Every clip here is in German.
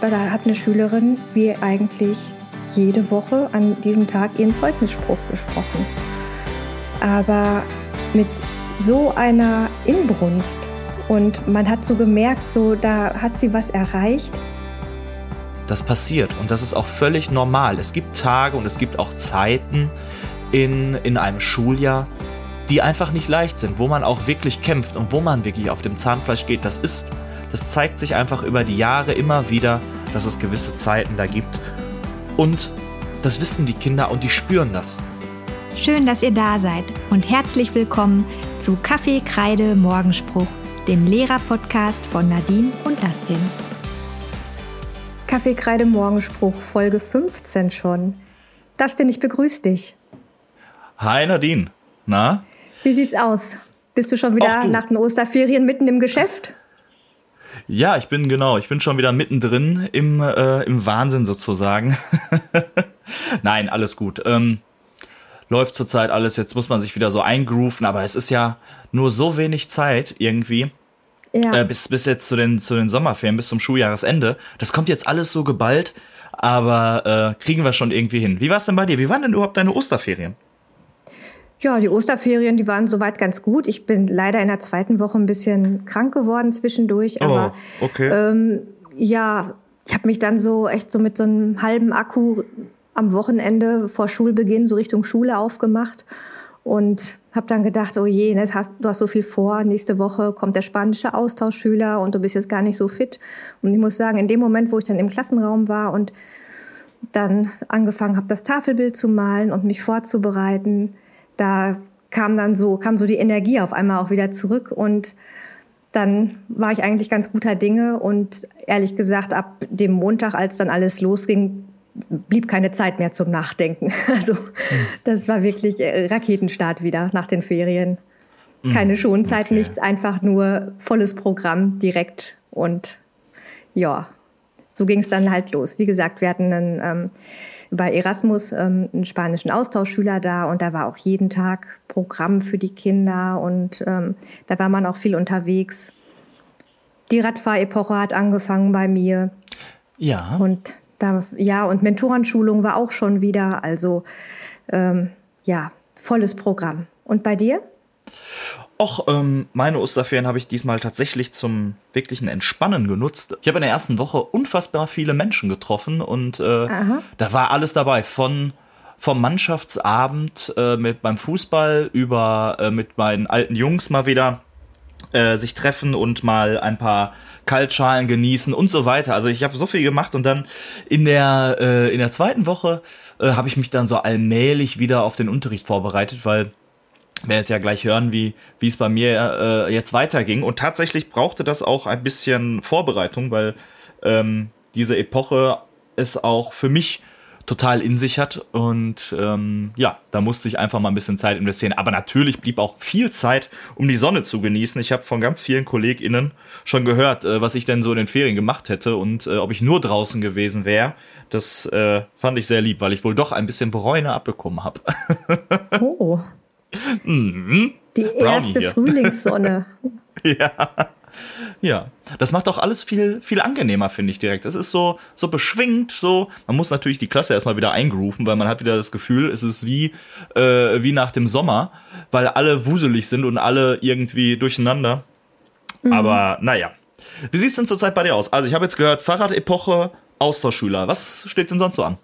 da hat eine Schülerin wie eigentlich jede Woche an diesem Tag ihren Zeugnisspruch gesprochen. Aber mit so einer Inbrunst und man hat so gemerkt, so da hat sie was erreicht. Das passiert und das ist auch völlig normal. Es gibt Tage und es gibt auch Zeiten in, in einem Schuljahr, die einfach nicht leicht sind, wo man auch wirklich kämpft und wo man wirklich auf dem Zahnfleisch geht. Das ist, das zeigt sich einfach über die Jahre immer wieder, dass es gewisse Zeiten da gibt. Und das wissen die Kinder und die spüren das. Schön, dass ihr da seid und herzlich willkommen zu Kaffee, Kreide, Morgenspruch, dem Lehrer-Podcast von Nadine und Dustin. Kaffee, Kreide, Morgenspruch, Folge 15 schon. Dustin, ich begrüße dich. Hi Nadine, na? Wie sieht's aus? Bist du schon wieder du. nach den Osterferien mitten im Geschäft? Ja, ich bin genau, ich bin schon wieder mittendrin im, äh, im Wahnsinn sozusagen. Nein, alles gut. Ähm, läuft zurzeit alles, jetzt muss man sich wieder so eingrooven, aber es ist ja nur so wenig Zeit irgendwie. Ja. Äh, bis, bis jetzt zu den, zu den Sommerferien, bis zum Schuljahresende. Das kommt jetzt alles so geballt, aber äh, kriegen wir schon irgendwie hin. Wie war es denn bei dir? Wie waren denn überhaupt deine Osterferien? Ja, die Osterferien, die waren soweit ganz gut. Ich bin leider in der zweiten Woche ein bisschen krank geworden zwischendurch. Aber oh, okay. ähm, ja, ich habe mich dann so echt so mit so einem halben Akku am Wochenende vor Schulbeginn so Richtung Schule aufgemacht und habe dann gedacht, oh je, ne, hast, du hast so viel vor. Nächste Woche kommt der spanische Austauschschüler und du bist jetzt gar nicht so fit. Und ich muss sagen, in dem Moment, wo ich dann im Klassenraum war und dann angefangen habe, das Tafelbild zu malen und mich vorzubereiten, da kam dann so, kam so die Energie auf einmal auch wieder zurück und dann war ich eigentlich ganz guter Dinge und ehrlich gesagt, ab dem Montag, als dann alles losging, blieb keine Zeit mehr zum Nachdenken. Also das war wirklich äh, Raketenstart wieder nach den Ferien. Keine hm, Schonzeit, okay. nichts, einfach nur volles Programm direkt und ja, so ging es dann halt los. Wie gesagt, wir hatten einen ähm, bei Erasmus ähm, einen spanischen Austauschschüler da und da war auch jeden Tag Programm für die Kinder und ähm, da war man auch viel unterwegs. Die Radfahrepoche hat angefangen bei mir. Ja. Und da, ja, und Mentorenschulung war auch schon wieder, also ähm, ja, volles Programm. Und bei dir? Och, ähm, meine Osterferien habe ich diesmal tatsächlich zum wirklichen Entspannen genutzt. Ich habe in der ersten Woche unfassbar viele Menschen getroffen und äh, da war alles dabei. Von vom Mannschaftsabend äh, mit beim Fußball über äh, mit meinen alten Jungs mal wieder äh, sich treffen und mal ein paar Kaltschalen genießen und so weiter. Also ich habe so viel gemacht und dann in der äh, in der zweiten Woche äh, habe ich mich dann so allmählich wieder auf den Unterricht vorbereitet, weil werdet ja gleich hören, wie wie es bei mir äh, jetzt weiterging. Und tatsächlich brauchte das auch ein bisschen Vorbereitung, weil ähm, diese Epoche ist auch für mich total in sich hat. Und ähm, ja, da musste ich einfach mal ein bisschen Zeit investieren. Aber natürlich blieb auch viel Zeit, um die Sonne zu genießen. Ich habe von ganz vielen KollegInnen schon gehört, äh, was ich denn so in den Ferien gemacht hätte und äh, ob ich nur draußen gewesen wäre. Das äh, fand ich sehr lieb, weil ich wohl doch ein bisschen Bräune abbekommen habe. oh. Mhm. Die erste Frühlingssonne. ja. Ja, das macht auch alles viel, viel angenehmer, finde ich direkt. Es ist so, so beschwingt, so. Man muss natürlich die Klasse erstmal wieder eingrooven, weil man hat wieder das Gefühl, es ist wie, äh, wie nach dem Sommer, weil alle wuselig sind und alle irgendwie durcheinander. Mhm. Aber naja. Wie sieht's denn zurzeit bei dir aus? Also, ich habe jetzt gehört, Fahrradepoche, Austauschschüler. Was steht denn sonst so an?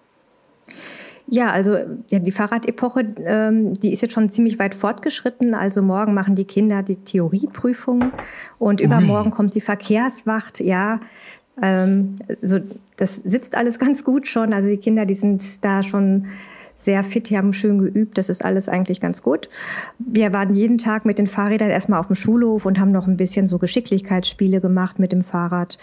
Ja, also ja, die Fahrradepoche, ähm, die ist jetzt schon ziemlich weit fortgeschritten. Also morgen machen die Kinder die Theorieprüfung und Ui. übermorgen kommt die Verkehrswacht. Ja, ähm, also das sitzt alles ganz gut schon. Also die Kinder, die sind da schon sehr fit, die haben schön geübt. Das ist alles eigentlich ganz gut. Wir waren jeden Tag mit den Fahrrädern erstmal auf dem Schulhof und haben noch ein bisschen so Geschicklichkeitsspiele gemacht mit dem Fahrrad.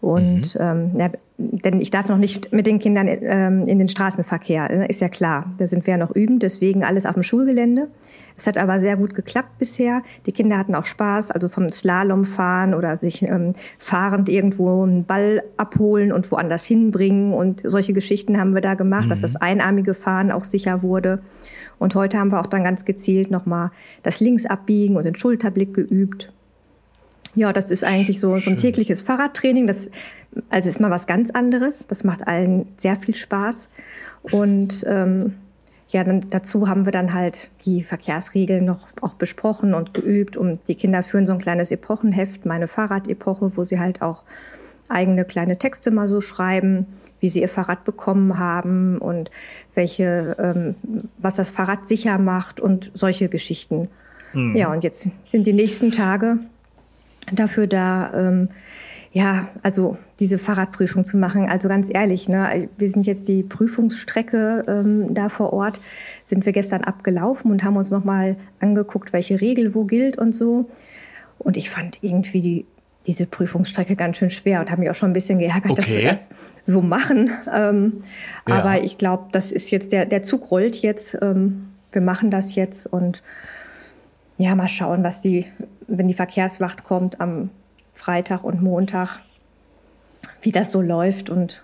Und mhm. ähm, ja, denn ich darf noch nicht mit den Kindern ähm, in den Straßenverkehr, ne, ist ja klar. Da sind wir ja noch üben, deswegen alles auf dem Schulgelände. Es hat aber sehr gut geklappt bisher. Die Kinder hatten auch Spaß, also vom Slalom fahren oder sich ähm, fahrend irgendwo einen Ball abholen und woanders hinbringen. Und solche Geschichten haben wir da gemacht, mhm. dass das einarmige Fahren auch sicher wurde. Und heute haben wir auch dann ganz gezielt nochmal das Linksabbiegen und den Schulterblick geübt. Ja, das ist eigentlich so, so ein tägliches Fahrradtraining. Das also ist mal was ganz anderes. Das macht allen sehr viel Spaß. Und ähm, ja, dann, dazu haben wir dann halt die Verkehrsregeln noch auch besprochen und geübt. Und die Kinder führen so ein kleines Epochenheft, meine Fahrradepoche, wo sie halt auch eigene kleine Texte mal so schreiben, wie sie ihr Fahrrad bekommen haben und welche, ähm, was das Fahrrad sicher macht und solche Geschichten. Mhm. Ja, und jetzt sind die nächsten Tage dafür da, ähm, ja, also diese Fahrradprüfung zu machen. Also ganz ehrlich, ne, wir sind jetzt die Prüfungsstrecke ähm, da vor Ort, sind wir gestern abgelaufen und haben uns nochmal angeguckt, welche Regel wo gilt und so. Und ich fand irgendwie die, diese Prüfungsstrecke ganz schön schwer und habe mich auch schon ein bisschen geärgert, okay. dass wir das so machen. Ähm, ja. Aber ich glaube, das ist jetzt der, der Zug rollt jetzt. Ähm, wir machen das jetzt und ja, mal schauen, was die, wenn die Verkehrswacht kommt am Freitag und Montag, wie das so läuft und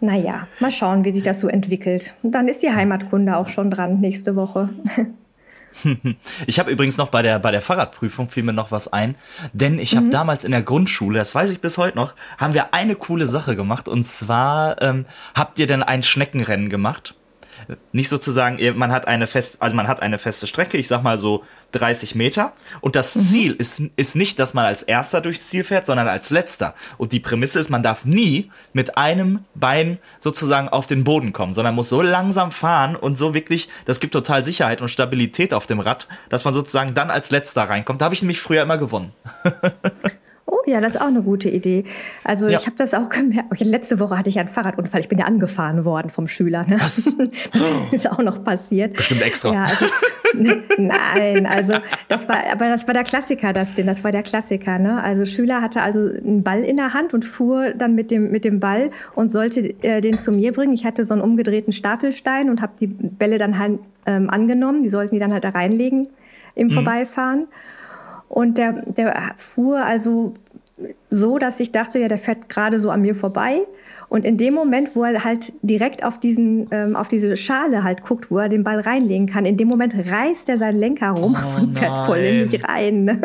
naja, mal schauen, wie sich das so entwickelt. Und dann ist die Heimatkunde auch schon dran nächste Woche. Ich habe übrigens noch bei der, bei der Fahrradprüfung fiel mir noch was ein, denn ich habe mhm. damals in der Grundschule, das weiß ich bis heute noch, haben wir eine coole Sache gemacht und zwar ähm, habt ihr denn ein Schneckenrennen gemacht? nicht sozusagen, man hat eine fest, also man hat eine feste Strecke, ich sag mal so 30 Meter. Und das mhm. Ziel ist, ist nicht, dass man als erster durchs Ziel fährt, sondern als letzter. Und die Prämisse ist, man darf nie mit einem Bein sozusagen auf den Boden kommen, sondern muss so langsam fahren und so wirklich, das gibt total Sicherheit und Stabilität auf dem Rad, dass man sozusagen dann als letzter reinkommt. Da habe ich nämlich früher immer gewonnen. Oh ja, das ist auch eine gute Idee. Also ja. ich habe das auch gemerkt. Letzte Woche hatte ich einen Fahrradunfall. Ich bin ja angefahren worden vom Schüler. Ne? Was? Das ist auch noch passiert. Bestimmt extra. Ja, also, nein, also das war, aber das war der Klassiker, das denn, das war der Klassiker. Ne? Also Schüler hatte also einen Ball in der Hand und fuhr dann mit dem mit dem Ball und sollte äh, den zu mir bringen. Ich hatte so einen umgedrehten Stapelstein und habe die Bälle dann halt, ähm, angenommen. Die sollten die dann halt da reinlegen im mhm. Vorbeifahren. Und der, der fuhr also so, dass ich dachte, ja, der fährt gerade so an mir vorbei. Und in dem Moment, wo er halt direkt auf diesen, ähm, auf diese Schale halt guckt, wo er den Ball reinlegen kann, in dem Moment reißt er seinen Lenker rum oh, und fährt nein. voll in mich rein.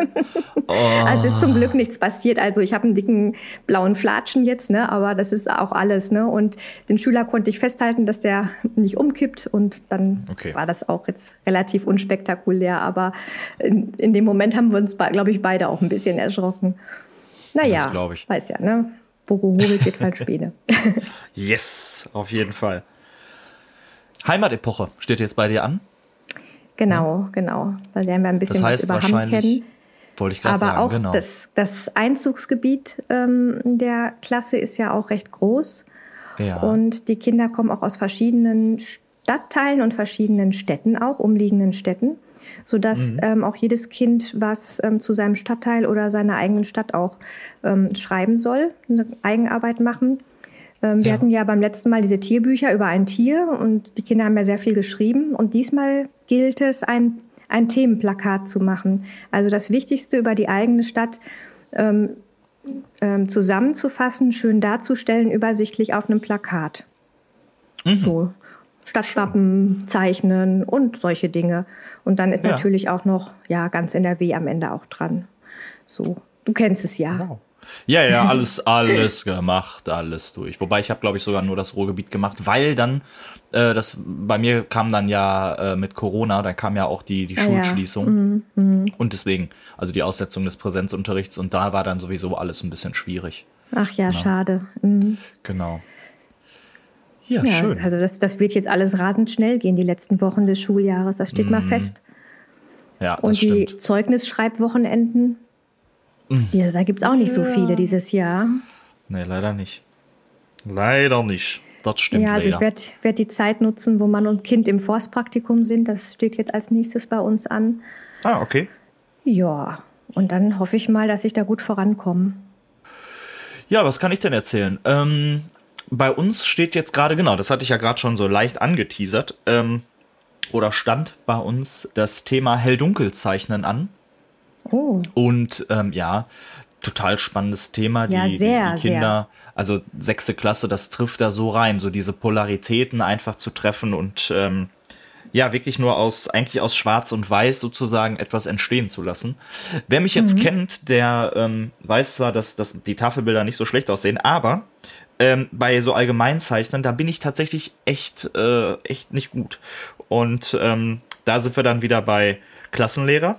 Oh. Also ist zum Glück nichts passiert. Also ich habe einen dicken blauen Flatschen jetzt, ne? aber das ist auch alles. Ne? Und den Schüler konnte ich festhalten, dass der nicht umkippt und dann okay. war das auch jetzt relativ unspektakulär. Aber in, in dem Moment haben wir uns, glaube ich, beide auch ein bisschen erschrocken. Naja, das ich. weiß ja, ne? Wo gehobelt wird, falsch Späne. yes, auf jeden Fall. Heimatepoche steht jetzt bei dir an? Genau, genau. Da lernen wir ein bisschen das heißt was über Hamm kennen. Wollte ich gerade sagen, auch genau. das, das Einzugsgebiet ähm, der Klasse ist ja auch recht groß. Ja. Und die Kinder kommen auch aus verschiedenen Stadtteilen und verschiedenen Städten, auch umliegenden Städten sodass mhm. ähm, auch jedes Kind was ähm, zu seinem Stadtteil oder seiner eigenen Stadt auch ähm, schreiben soll, eine Eigenarbeit machen. Ähm, wir ja. hatten ja beim letzten Mal diese Tierbücher über ein Tier und die Kinder haben ja sehr viel geschrieben. Und diesmal gilt es, ein, ein Themenplakat zu machen. Also das Wichtigste über die eigene Stadt ähm, ähm, zusammenzufassen, schön darzustellen, übersichtlich auf einem Plakat. Mhm. So, Stadtwappen zeichnen und solche Dinge. Und dann ist ja. natürlich auch noch, ja, ganz NRW am Ende auch dran. So, du kennst es ja. Wow. Ja, ja, alles, alles gemacht, alles durch. Wobei ich habe, glaube ich, sogar nur das Ruhrgebiet gemacht, weil dann äh, das bei mir kam dann ja äh, mit Corona, dann kam ja auch die, die ah, Schulschließung. Ja. Mhm, mh. Und deswegen, also die Aussetzung des Präsenzunterrichts und da war dann sowieso alles ein bisschen schwierig. Ach ja, genau. schade. Mhm. Genau. Ja, ja schön. Also das, das wird jetzt alles rasend schnell gehen, die letzten Wochen des Schuljahres. Das steht mhm. mal fest. Ja, das Und die stimmt. Zeugnisschreibwochenenden, mhm. die, da gibt es auch nicht so viele dieses Jahr. Nee, leider nicht. Leider nicht. Das stimmt. Ja, also leider. ich werde werd die Zeit nutzen, wo Mann und Kind im Forstpraktikum sind. Das steht jetzt als nächstes bei uns an. Ah, okay. Ja, und dann hoffe ich mal, dass ich da gut vorankomme. Ja, was kann ich denn erzählen? Ähm, bei uns steht jetzt gerade, genau, das hatte ich ja gerade schon so leicht angeteasert, ähm, oder stand bei uns das Thema Hell-Dunkel-Zeichnen an. Oh. Und ähm, ja, total spannendes Thema. Ja, die, sehr, die Kinder, sehr. also sechste Klasse, das trifft da so rein, so diese Polaritäten einfach zu treffen und ähm, ja wirklich nur aus eigentlich aus Schwarz und Weiß sozusagen etwas entstehen zu lassen. Wer mich jetzt mhm. kennt, der ähm, weiß zwar, dass, dass die Tafelbilder nicht so schlecht aussehen, aber ähm, bei so Allgemeinzeichnen, da bin ich tatsächlich echt äh, echt nicht gut. Und ähm, da sind wir dann wieder bei Klassenlehrer.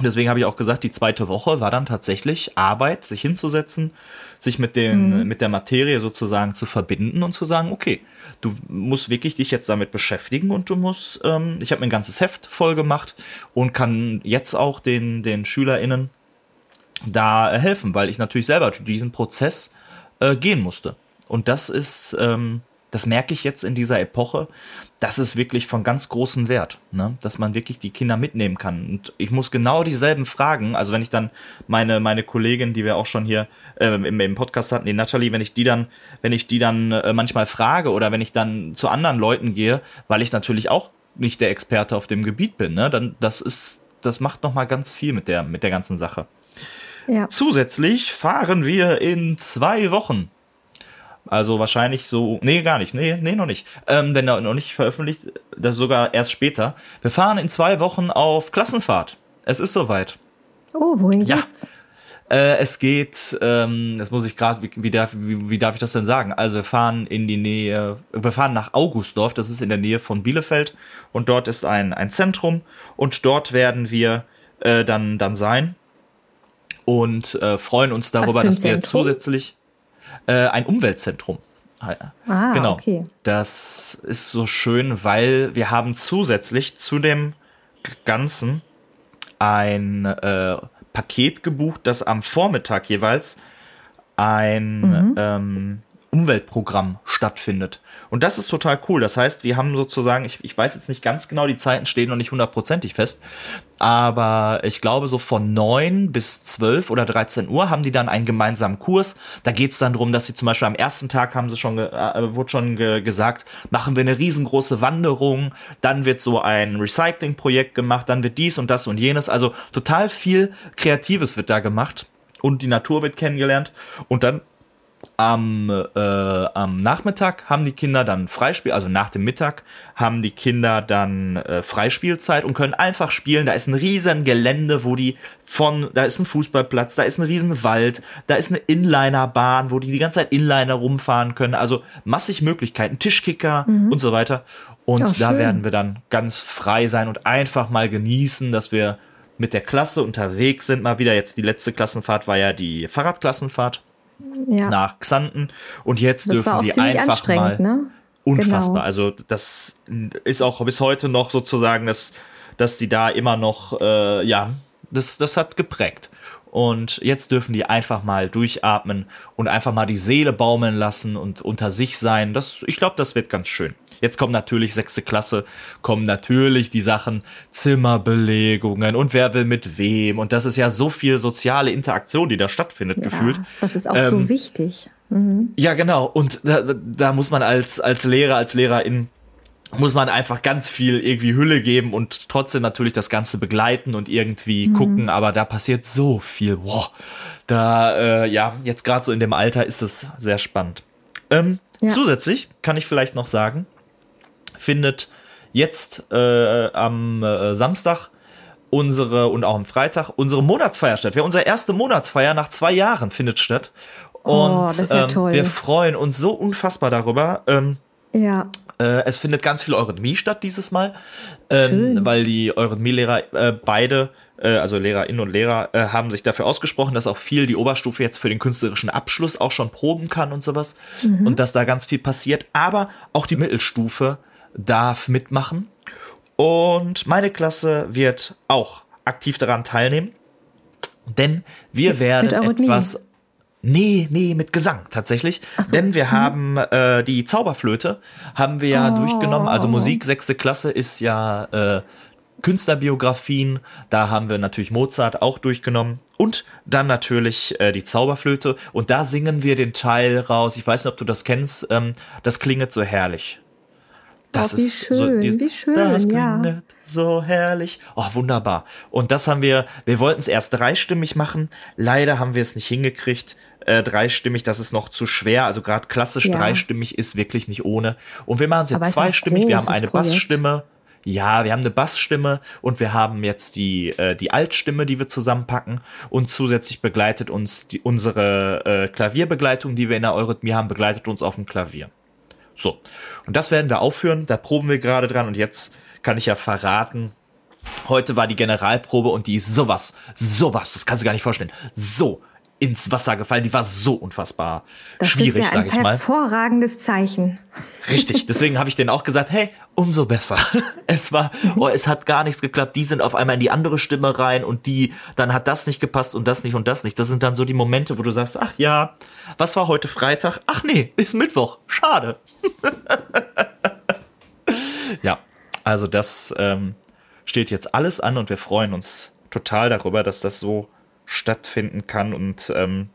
Deswegen habe ich auch gesagt, die zweite Woche war dann tatsächlich Arbeit, sich hinzusetzen, sich mit, den, mhm. mit der Materie sozusagen zu verbinden und zu sagen, okay, du musst wirklich dich jetzt damit beschäftigen und du musst, ähm, ich habe mir ein ganzes Heft voll gemacht und kann jetzt auch den, den SchülerInnen da helfen, weil ich natürlich selber diesen Prozess äh, gehen musste. Und das ist, ähm, das merke ich jetzt in dieser Epoche, das ist wirklich von ganz großem Wert, ne? dass man wirklich die Kinder mitnehmen kann. Und ich muss genau dieselben Fragen, also wenn ich dann meine, meine Kollegin, die wir auch schon hier äh, im, im Podcast hatten, die Natalie, wenn ich die dann, wenn ich die dann äh, manchmal frage oder wenn ich dann zu anderen Leuten gehe, weil ich natürlich auch nicht der Experte auf dem Gebiet bin, ne? dann das ist, das macht nochmal ganz viel mit der, mit der ganzen Sache. Ja. Zusätzlich fahren wir in zwei Wochen also wahrscheinlich so, nee, gar nicht, nee, nee, noch nicht. Ähm, denn noch nicht veröffentlicht, das sogar erst später. Wir fahren in zwei Wochen auf Klassenfahrt. Es ist soweit. Oh, wohin geht's? Ja. Äh, es geht, ähm, das muss ich gerade, wie, wie, darf, wie, wie darf ich das denn sagen? Also wir fahren in die Nähe, wir fahren nach Augustdorf, das ist in der Nähe von Bielefeld und dort ist ein, ein Zentrum und dort werden wir äh, dann, dann sein und äh, freuen uns darüber, dass wir zusätzlich äh, ein Umweltzentrum. Ah, genau. Okay. Das ist so schön, weil wir haben zusätzlich zu dem Ganzen ein äh, Paket gebucht, das am Vormittag jeweils ein mhm. ähm, Umweltprogramm stattfindet. Und das ist total cool. Das heißt, wir haben sozusagen, ich, ich weiß jetzt nicht ganz genau, die Zeiten stehen noch nicht hundertprozentig fest, aber ich glaube, so von neun bis zwölf oder 13 Uhr haben die dann einen gemeinsamen Kurs. Da geht es dann darum, dass sie zum Beispiel am ersten Tag haben sie schon, äh, wurde schon ge gesagt, machen wir eine riesengroße Wanderung, dann wird so ein Recycling-Projekt gemacht, dann wird dies und das und jenes. Also total viel Kreatives wird da gemacht und die Natur wird kennengelernt und dann am, äh, am Nachmittag haben die Kinder dann Freispiel, also nach dem Mittag haben die Kinder dann äh, Freispielzeit und können einfach spielen. Da ist ein riesen Gelände, wo die von, da ist ein Fußballplatz, da ist ein riesen Wald, da ist eine Inlinerbahn, wo die die ganze Zeit Inliner rumfahren können. Also massig Möglichkeiten, Tischkicker mhm. und so weiter. Und oh, da werden wir dann ganz frei sein und einfach mal genießen, dass wir mit der Klasse unterwegs sind. Mal wieder jetzt die letzte Klassenfahrt war ja die Fahrradklassenfahrt ja. nach Xanten. Und jetzt das dürfen die einfach mal. Ne? Unfassbar. Genau. Also das ist auch bis heute noch sozusagen, dass, dass die da immer noch, äh, ja, das, das hat geprägt. Und jetzt dürfen die einfach mal durchatmen und einfach mal die Seele baumeln lassen und unter sich sein. Das, ich glaube, das wird ganz schön. Jetzt kommt natürlich sechste Klasse, kommen natürlich die Sachen Zimmerbelegungen und wer will mit wem. Und das ist ja so viel soziale Interaktion, die da stattfindet, ja, gefühlt. Das ist auch ähm, so wichtig. Mhm. Ja, genau. Und da, da muss man als, als Lehrer, als Lehrerin muss man einfach ganz viel irgendwie Hülle geben und trotzdem natürlich das Ganze begleiten und irgendwie mhm. gucken, aber da passiert so viel. Wow. Da, äh, ja, jetzt gerade so in dem Alter ist es sehr spannend. Ähm, ja. Zusätzlich kann ich vielleicht noch sagen, findet jetzt äh, am äh, Samstag unsere und auch am Freitag unsere Monatsfeier statt. Wir, unsere erste Monatsfeier nach zwei Jahren findet statt. Oh, und oh, ähm, wir freuen uns so unfassbar darüber. Ähm, ja. Äh, es findet ganz viel Eurythmie statt dieses Mal, ähm, weil die Eurythmie-Lehrer äh, beide, äh, also Lehrerinnen und Lehrer, äh, haben sich dafür ausgesprochen, dass auch viel die Oberstufe jetzt für den künstlerischen Abschluss auch schon proben kann und sowas mhm. und dass da ganz viel passiert. Aber auch die Mittelstufe darf mitmachen und meine Klasse wird auch aktiv daran teilnehmen, denn wir werden etwas Nee, nee, mit Gesang tatsächlich. So. Denn wir mhm. haben äh, die Zauberflöte, haben wir ja oh. durchgenommen. Also Musik, sechste Klasse ist ja äh, Künstlerbiografien. Da haben wir natürlich Mozart auch durchgenommen. Und dann natürlich äh, die Zauberflöte. Und da singen wir den Teil raus. Ich weiß nicht, ob du das kennst. Ähm, das klinget so herrlich. Das oh, wie ist schön, so, die, wie schön, das ja. so herrlich. Oh, wunderbar. Und das haben wir, wir wollten es erst dreistimmig machen. Leider haben wir es nicht hingekriegt äh, dreistimmig, das ist noch zu schwer. Also gerade klassisch ja. dreistimmig ist wirklich nicht ohne. Und wir machen es jetzt zweistimmig. Wir haben eine Projekt. Bassstimme. ja, wir haben eine Bassstimme und wir haben jetzt die, äh, die Altstimme, die wir zusammenpacken und zusätzlich begleitet uns die, unsere äh, Klavierbegleitung, die wir in der Eurythmie haben, begleitet uns auf dem Klavier. So, und das werden wir aufführen, da proben wir gerade dran und jetzt kann ich ja verraten, heute war die Generalprobe und die ist sowas, sowas, das kannst du gar nicht vorstellen, so ins Wasser gefallen. Die war so unfassbar das schwierig, sage ich mal. Hervorragendes Zeichen. Richtig, deswegen habe ich denen auch gesagt, hey, umso besser. Es war, oh, es hat gar nichts geklappt. Die sind auf einmal in die andere Stimme rein und die, dann hat das nicht gepasst und das nicht und das nicht. Das sind dann so die Momente, wo du sagst, ach ja, was war heute Freitag? Ach nee, ist Mittwoch. Schade. ja, also das ähm, steht jetzt alles an und wir freuen uns total darüber, dass das so stattfinden kann. Und ähm,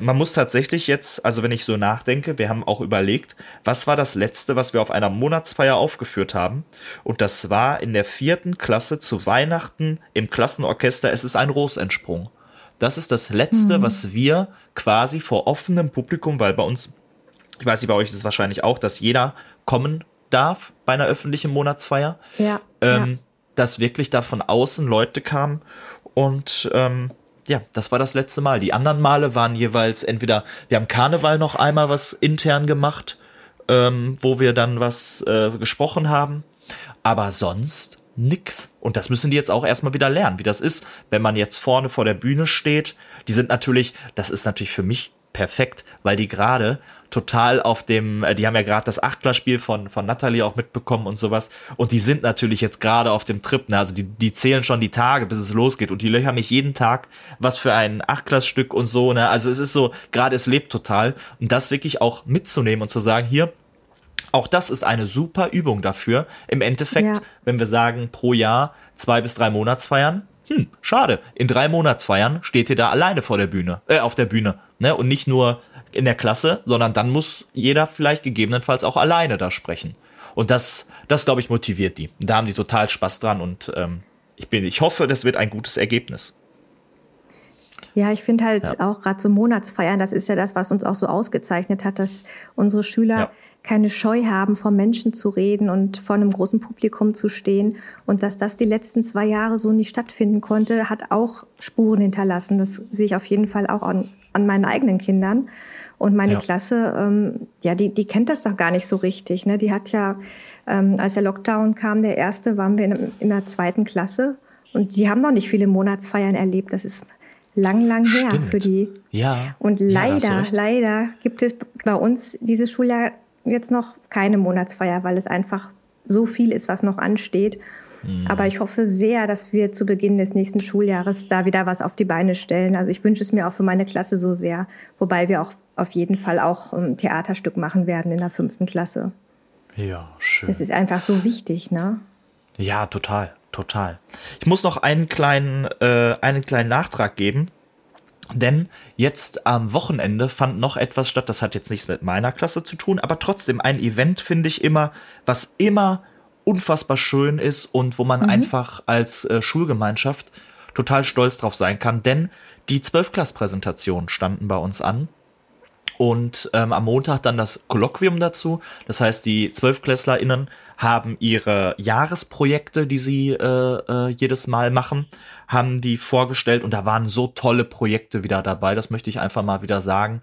man muss tatsächlich jetzt, also wenn ich so nachdenke, wir haben auch überlegt, was war das letzte, was wir auf einer Monatsfeier aufgeführt haben? Und das war in der vierten Klasse zu Weihnachten im Klassenorchester Es ist ein Rosentsprung. Das ist das letzte, mhm. was wir quasi vor offenem Publikum, weil bei uns, ich weiß nicht, bei euch ist es wahrscheinlich auch, dass jeder kommen darf bei einer öffentlichen Monatsfeier. Ja. Ähm, ja. Dass wirklich da von außen Leute kamen und ähm, ja, das war das letzte Mal. Die anderen Male waren jeweils entweder, wir haben Karneval noch einmal was intern gemacht, ähm, wo wir dann was äh, gesprochen haben. Aber sonst nix. Und das müssen die jetzt auch erstmal wieder lernen, wie das ist, wenn man jetzt vorne vor der Bühne steht. Die sind natürlich, das ist natürlich für mich perfekt, weil die gerade total auf dem, äh, die haben ja gerade das Achtlerspiel von, von Natalie auch mitbekommen und sowas. Und die sind natürlich jetzt gerade auf dem Trip, ne? Also die, die zählen schon die Tage, bis es losgeht. Und die löchern mich jeden Tag, was für ein Achtklassstück und so, ne? Also es ist so, gerade es lebt total. Und das wirklich auch mitzunehmen und zu sagen, hier, auch das ist eine super Übung dafür. Im Endeffekt, ja. wenn wir sagen, pro Jahr zwei bis drei Monatsfeiern, hm, schade. In drei Monatsfeiern steht ihr da alleine vor der Bühne, äh, auf der Bühne, ne? Und nicht nur in der Klasse, sondern dann muss jeder vielleicht gegebenenfalls auch alleine da sprechen. Und das, das glaube ich, motiviert die. Da haben die total Spaß dran und ähm, ich bin, ich hoffe, das wird ein gutes Ergebnis. Ja, ich finde halt ja. auch gerade so Monatsfeiern, das ist ja das, was uns auch so ausgezeichnet hat, dass unsere Schüler ja. keine Scheu haben, vor Menschen zu reden und vor einem großen Publikum zu stehen. Und dass das die letzten zwei Jahre so nicht stattfinden konnte, hat auch Spuren hinterlassen. Das sehe ich auf jeden Fall auch an, an meinen eigenen Kindern. Und meine ja. Klasse, ähm, ja, die, die kennt das doch gar nicht so richtig. Ne? Die hat ja, ähm, als der Lockdown kam, der erste, waren wir in, in der zweiten Klasse. Und die haben noch nicht viele Monatsfeiern erlebt. Das ist lang, lang her Stimmt. für die. Ja. Und leider, ja, leider gibt es bei uns dieses Schuljahr jetzt noch keine Monatsfeier, weil es einfach so viel ist, was noch ansteht. Mhm. Aber ich hoffe sehr, dass wir zu Beginn des nächsten Schuljahres da wieder was auf die Beine stellen. Also ich wünsche es mir auch für meine Klasse so sehr, wobei wir auch auf jeden Fall auch ein Theaterstück machen werden in der fünften Klasse. Ja, schön. Das ist einfach so wichtig, ne? Ja, total, total. Ich muss noch einen kleinen, äh, einen kleinen Nachtrag geben. Denn jetzt am Wochenende fand noch etwas statt, das hat jetzt nichts mit meiner Klasse zu tun, aber trotzdem ein Event finde ich immer, was immer unfassbar schön ist und wo man mhm. einfach als äh, Schulgemeinschaft total stolz drauf sein kann, denn die Zwölfklass-Präsentationen standen bei uns an und ähm, am Montag dann das Kolloquium dazu. Das heißt, die ZwölfklässlerInnen haben ihre Jahresprojekte, die sie äh, äh, jedes Mal machen, haben die vorgestellt und da waren so tolle Projekte wieder dabei, das möchte ich einfach mal wieder sagen.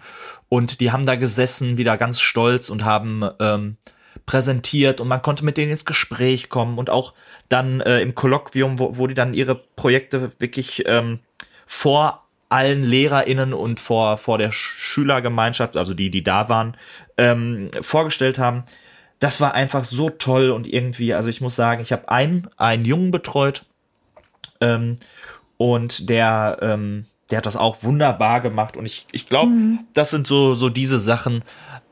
Und die haben da gesessen, wieder ganz stolz und haben ähm, präsentiert und man konnte mit denen ins Gespräch kommen und auch dann äh, im Kolloquium, wo, wo die dann ihre Projekte wirklich ähm, vor allen LehrerInnen und vor, vor der Schülergemeinschaft, also die, die da waren, ähm, vorgestellt haben. Das war einfach so toll und irgendwie, also ich muss sagen, ich habe einen, einen Jungen betreut ähm, und der, ähm, der hat das auch wunderbar gemacht und ich, ich glaube, mhm. das sind so, so diese Sachen,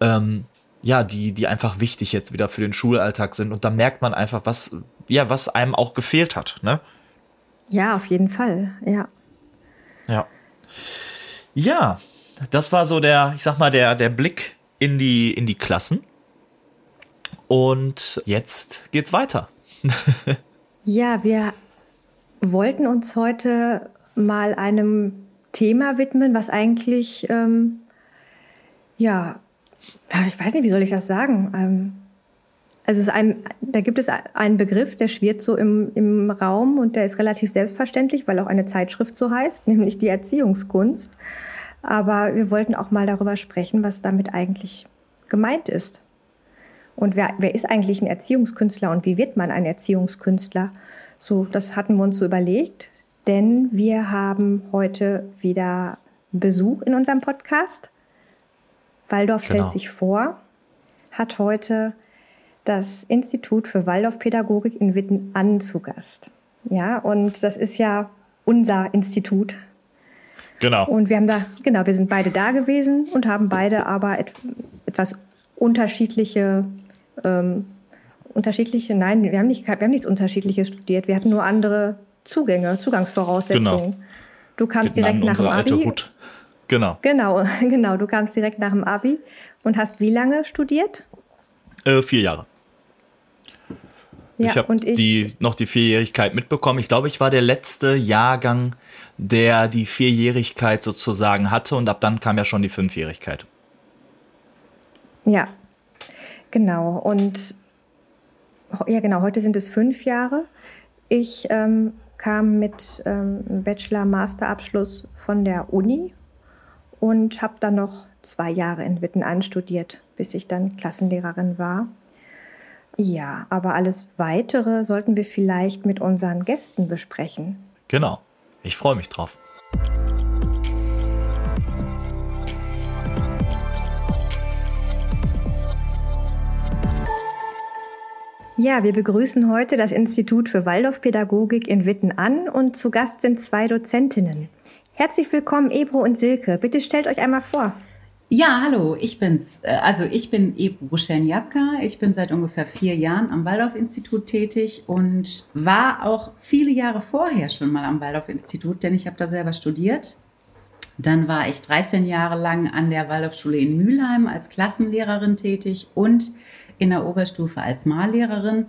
ähm, ja, die, die einfach wichtig jetzt wieder für den Schulalltag sind und da merkt man einfach, was, ja, was einem auch gefehlt hat, ne? Ja, auf jeden Fall, ja. Ja. Ja, das war so der, ich sag mal, der, der Blick in die, in die Klassen. Und jetzt geht's weiter. ja, wir wollten uns heute mal einem Thema widmen, was eigentlich, ähm, ja, ich weiß nicht, wie soll ich das sagen? Ähm, also ein, da gibt es einen Begriff, der schwirrt so im, im Raum und der ist relativ selbstverständlich, weil auch eine Zeitschrift so heißt, nämlich die Erziehungskunst. Aber wir wollten auch mal darüber sprechen, was damit eigentlich gemeint ist. Und wer, wer ist eigentlich ein Erziehungskünstler und wie wird man ein Erziehungskünstler? So, das hatten wir uns so überlegt, denn wir haben heute wieder Besuch in unserem Podcast. Waldorf genau. stellt sich vor, hat heute das Institut für Waldorfpädagogik in Witten an zu Gast. Ja, und das ist ja unser Institut. Genau. Und wir haben da, genau, wir sind beide da gewesen und haben beide aber et, etwas unterschiedliche ähm, unterschiedliche, nein, wir haben, nicht, wir haben nichts Unterschiedliches studiert. Wir hatten nur andere Zugänge, Zugangsvoraussetzungen. Genau. Du kamst direkt nach dem Abi. Genau. Genau, genau. Du kamst direkt nach dem Abi und hast wie lange studiert? Äh, vier Jahre. Ja, ich habe die, noch die Vierjährigkeit mitbekommen. Ich glaube, ich war der letzte Jahrgang, der die Vierjährigkeit sozusagen hatte und ab dann kam ja schon die Fünfjährigkeit. Ja, Genau. Und ja, genau, heute sind es fünf Jahre. Ich ähm, kam mit ähm, Bachelor-Master-Abschluss von der Uni und habe dann noch zwei Jahre in Witten anstudiert, bis ich dann Klassenlehrerin war. Ja, aber alles Weitere sollten wir vielleicht mit unseren Gästen besprechen. Genau. Ich freue mich drauf. Ja, wir begrüßen heute das Institut für Waldorfpädagogik in Witten an und zu Gast sind zwei Dozentinnen. Herzlich willkommen, Ebro und Silke. Bitte stellt euch einmal vor. Ja, hallo, ich bin's. Äh, also ich bin Ebro Schenjapka. Ich bin seit ungefähr vier Jahren am Waldorf-Institut tätig und war auch viele Jahre vorher schon mal am Waldorf-Institut, denn ich habe da selber studiert. Dann war ich 13 Jahre lang an der Waldorfschule in Mülheim als Klassenlehrerin tätig und in der Oberstufe als Mallehrerin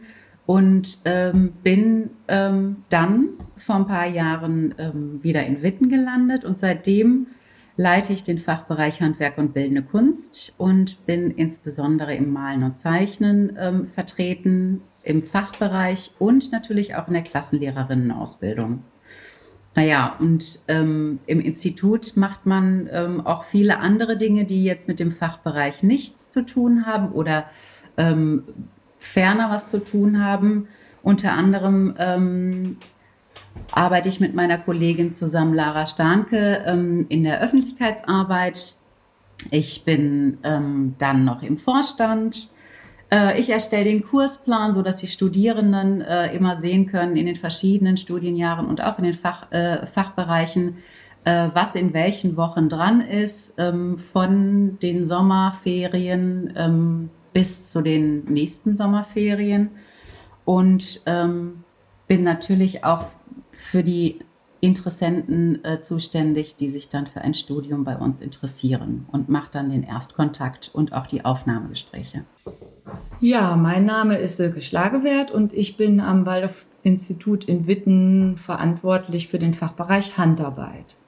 und ähm, bin ähm, dann vor ein paar Jahren ähm, wieder in Witten gelandet und seitdem leite ich den Fachbereich Handwerk und Bildende Kunst und bin insbesondere im Malen und Zeichnen ähm, vertreten, im Fachbereich und natürlich auch in der Klassenlehrerinnenausbildung. Naja, und ähm, im Institut macht man ähm, auch viele andere Dinge, die jetzt mit dem Fachbereich nichts zu tun haben oder ähm, ferner was zu tun haben. Unter anderem ähm, arbeite ich mit meiner Kollegin zusammen, Lara Starnke, ähm, in der Öffentlichkeitsarbeit. Ich bin ähm, dann noch im Vorstand. Äh, ich erstelle den Kursplan, so dass die Studierenden äh, immer sehen können in den verschiedenen Studienjahren und auch in den Fach, äh, Fachbereichen, äh, was in welchen Wochen dran ist, ähm, von den Sommerferien ähm, bis zu den nächsten Sommerferien und ähm, bin natürlich auch für die Interessenten äh, zuständig, die sich dann für ein Studium bei uns interessieren und mache dann den Erstkontakt und auch die Aufnahmegespräche. Ja, mein Name ist Silke Schlagewert und ich bin am Waldorf-Institut in Witten verantwortlich für den Fachbereich Handarbeit.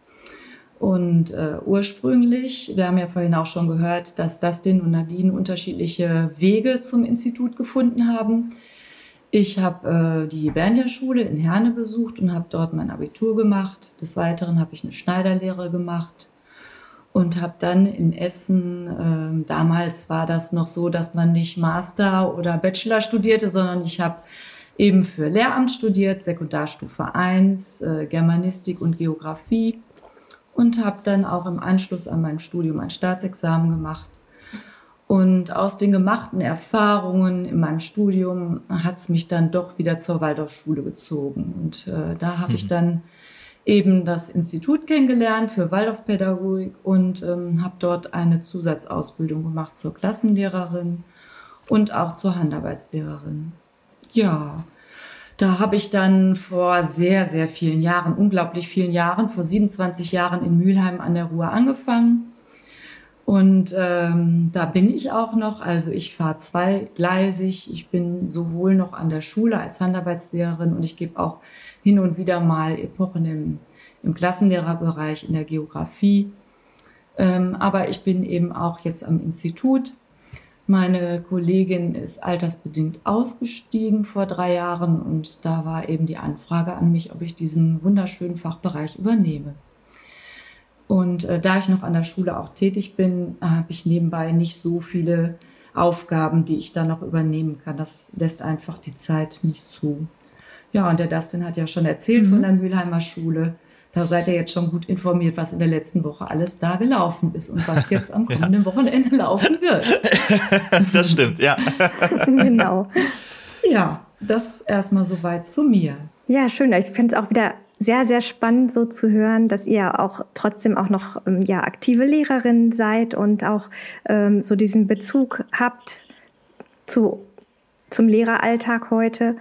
Und äh, ursprünglich, wir haben ja vorhin auch schon gehört, dass Dustin und Nadine unterschiedliche Wege zum Institut gefunden haben. Ich habe äh, die Bernja-Schule in Herne besucht und habe dort mein Abitur gemacht. Des Weiteren habe ich eine Schneiderlehre gemacht und habe dann in Essen, äh, damals war das noch so, dass man nicht Master oder Bachelor studierte, sondern ich habe eben für Lehramt studiert, Sekundarstufe 1, äh, Germanistik und Geografie und habe dann auch im Anschluss an mein Studium ein Staatsexamen gemacht. Und aus den gemachten Erfahrungen in meinem Studium hat es mich dann doch wieder zur Waldorfschule gezogen. Und äh, da habe ich mhm. dann eben das Institut kennengelernt für Waldorfpädagogik und ähm, habe dort eine Zusatzausbildung gemacht zur Klassenlehrerin und auch zur Handarbeitslehrerin. Ja, da habe ich dann vor sehr, sehr vielen Jahren, unglaublich vielen Jahren, vor 27 Jahren in Mülheim an der Ruhr angefangen. Und ähm, da bin ich auch noch. Also ich fahre zweigleisig. Ich bin sowohl noch an der Schule als Handarbeitslehrerin und ich gebe auch hin und wieder mal Epochen im, im Klassenlehrerbereich, in der Geografie. Ähm, aber ich bin eben auch jetzt am Institut Meine Kollegin ist altersbedingt ausgestiegen vor drei Jahren und da war eben die Anfrage an mich, ob ich diesen wunderschönen Fachbereich übernehme. Und äh, da ich noch an der Schule auch tätig bin, habe ich nebenbei nicht so viele Aufgaben, die ich da noch übernehmen kann. Das lässt einfach die Zeit nicht zu. Ja, und der Dustin hat ja schon erzählt mhm. von der Mülheimer Schule. Da seid ihr jetzt schon gut informiert, was in der letzten Woche alles da gelaufen ist und was jetzt am kommenden ja. Wochenende laufen wird. das stimmt, ja. genau. Ja, das erstmal soweit zu mir. Ja, schön. Ich finde es auch wieder sehr, sehr spannend so zu hören, dass ihr auch trotzdem auch noch ähm, ja, aktive Lehrerin seid und auch ähm, so diesen Bezug habt zu, zum Lehreralltag heute.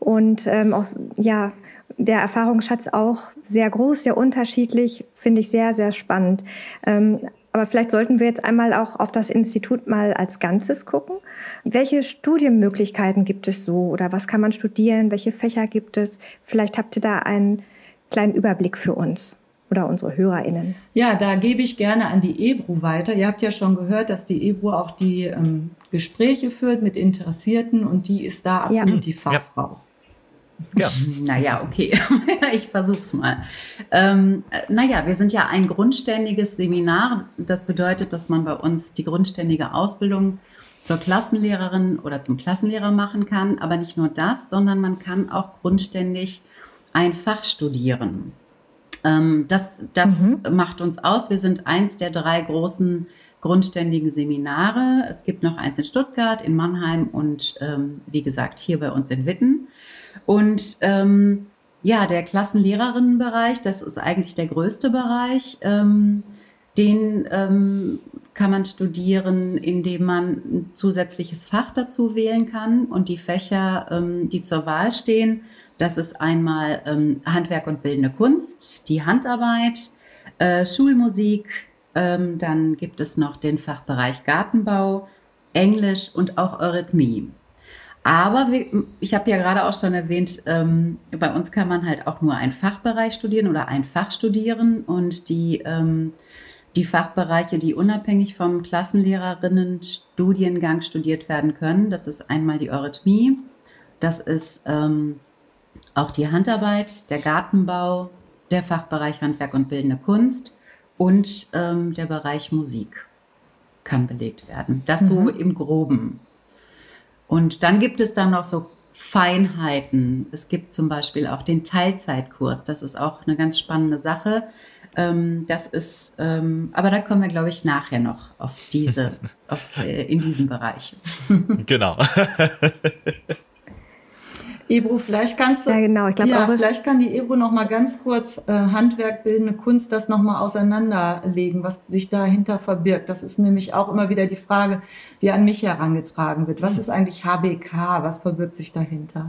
Und ähm, auch, ja, der Erfahrungsschatz auch sehr groß, sehr unterschiedlich, finde ich sehr, sehr spannend. Ähm, aber vielleicht sollten wir jetzt einmal auch auf das Institut mal als Ganzes gucken. Welche Studienmöglichkeiten gibt es so oder was kann man studieren? Welche Fächer gibt es? Vielleicht habt ihr da einen kleinen Überblick für uns oder unsere HörerInnen. Ja, da gebe ich gerne an die EBRU weiter. Ihr habt ja schon gehört, dass die EBRU auch die ähm, Gespräche führt mit Interessierten und die ist da absolut ja. die Fachfrau. Ja. Naja, okay. ich versuch's mal. Ähm, naja, wir sind ja ein grundständiges Seminar. Das bedeutet, dass man bei uns die grundständige Ausbildung zur Klassenlehrerin oder zum Klassenlehrer machen kann. Aber nicht nur das, sondern man kann auch grundständig ein Fach studieren. Ähm, das das mhm. macht uns aus. Wir sind eins der drei großen grundständigen Seminare. Es gibt noch eins in Stuttgart, in Mannheim und ähm, wie gesagt hier bei uns in Witten. Und ähm, ja, der Klassenlehrerinnenbereich, das ist eigentlich der größte Bereich. Ähm, den ähm, kann man studieren, indem man ein zusätzliches Fach dazu wählen kann. Und die Fächer, ähm, die zur Wahl stehen, das ist einmal ähm, Handwerk und bildende Kunst, die Handarbeit, äh, Schulmusik, ähm, dann gibt es noch den Fachbereich Gartenbau, Englisch und auch Eurythmie. Aber wir, ich habe ja gerade auch schon erwähnt, ähm, bei uns kann man halt auch nur einen Fachbereich studieren oder ein Fach studieren und die, ähm, die Fachbereiche, die unabhängig vom Klassenlehrerinnen-Studiengang studiert werden können, das ist einmal die Eurythmie, das ist ähm, auch die Handarbeit, der Gartenbau, der Fachbereich Handwerk und Bildende Kunst und ähm, der Bereich Musik kann belegt werden. Das mhm. so im Groben. Und dann gibt es dann noch so Feinheiten. Es gibt zum Beispiel auch den Teilzeitkurs. Das ist auch eine ganz spannende Sache. Ähm, das ist, ähm, aber da kommen wir, glaube ich, nachher noch auf diese, auf, äh, in diesem Bereich. genau. Ebro, vielleicht kannst du, ja genau, ich glaube ja, vielleicht kann die Ebro noch mal ganz kurz äh, Handwerk, bildende Kunst, das noch mal auseinanderlegen, was sich dahinter verbirgt. Das ist nämlich auch immer wieder die Frage, die an mich herangetragen wird. Was hm. ist eigentlich HBK? Was verbirgt sich dahinter?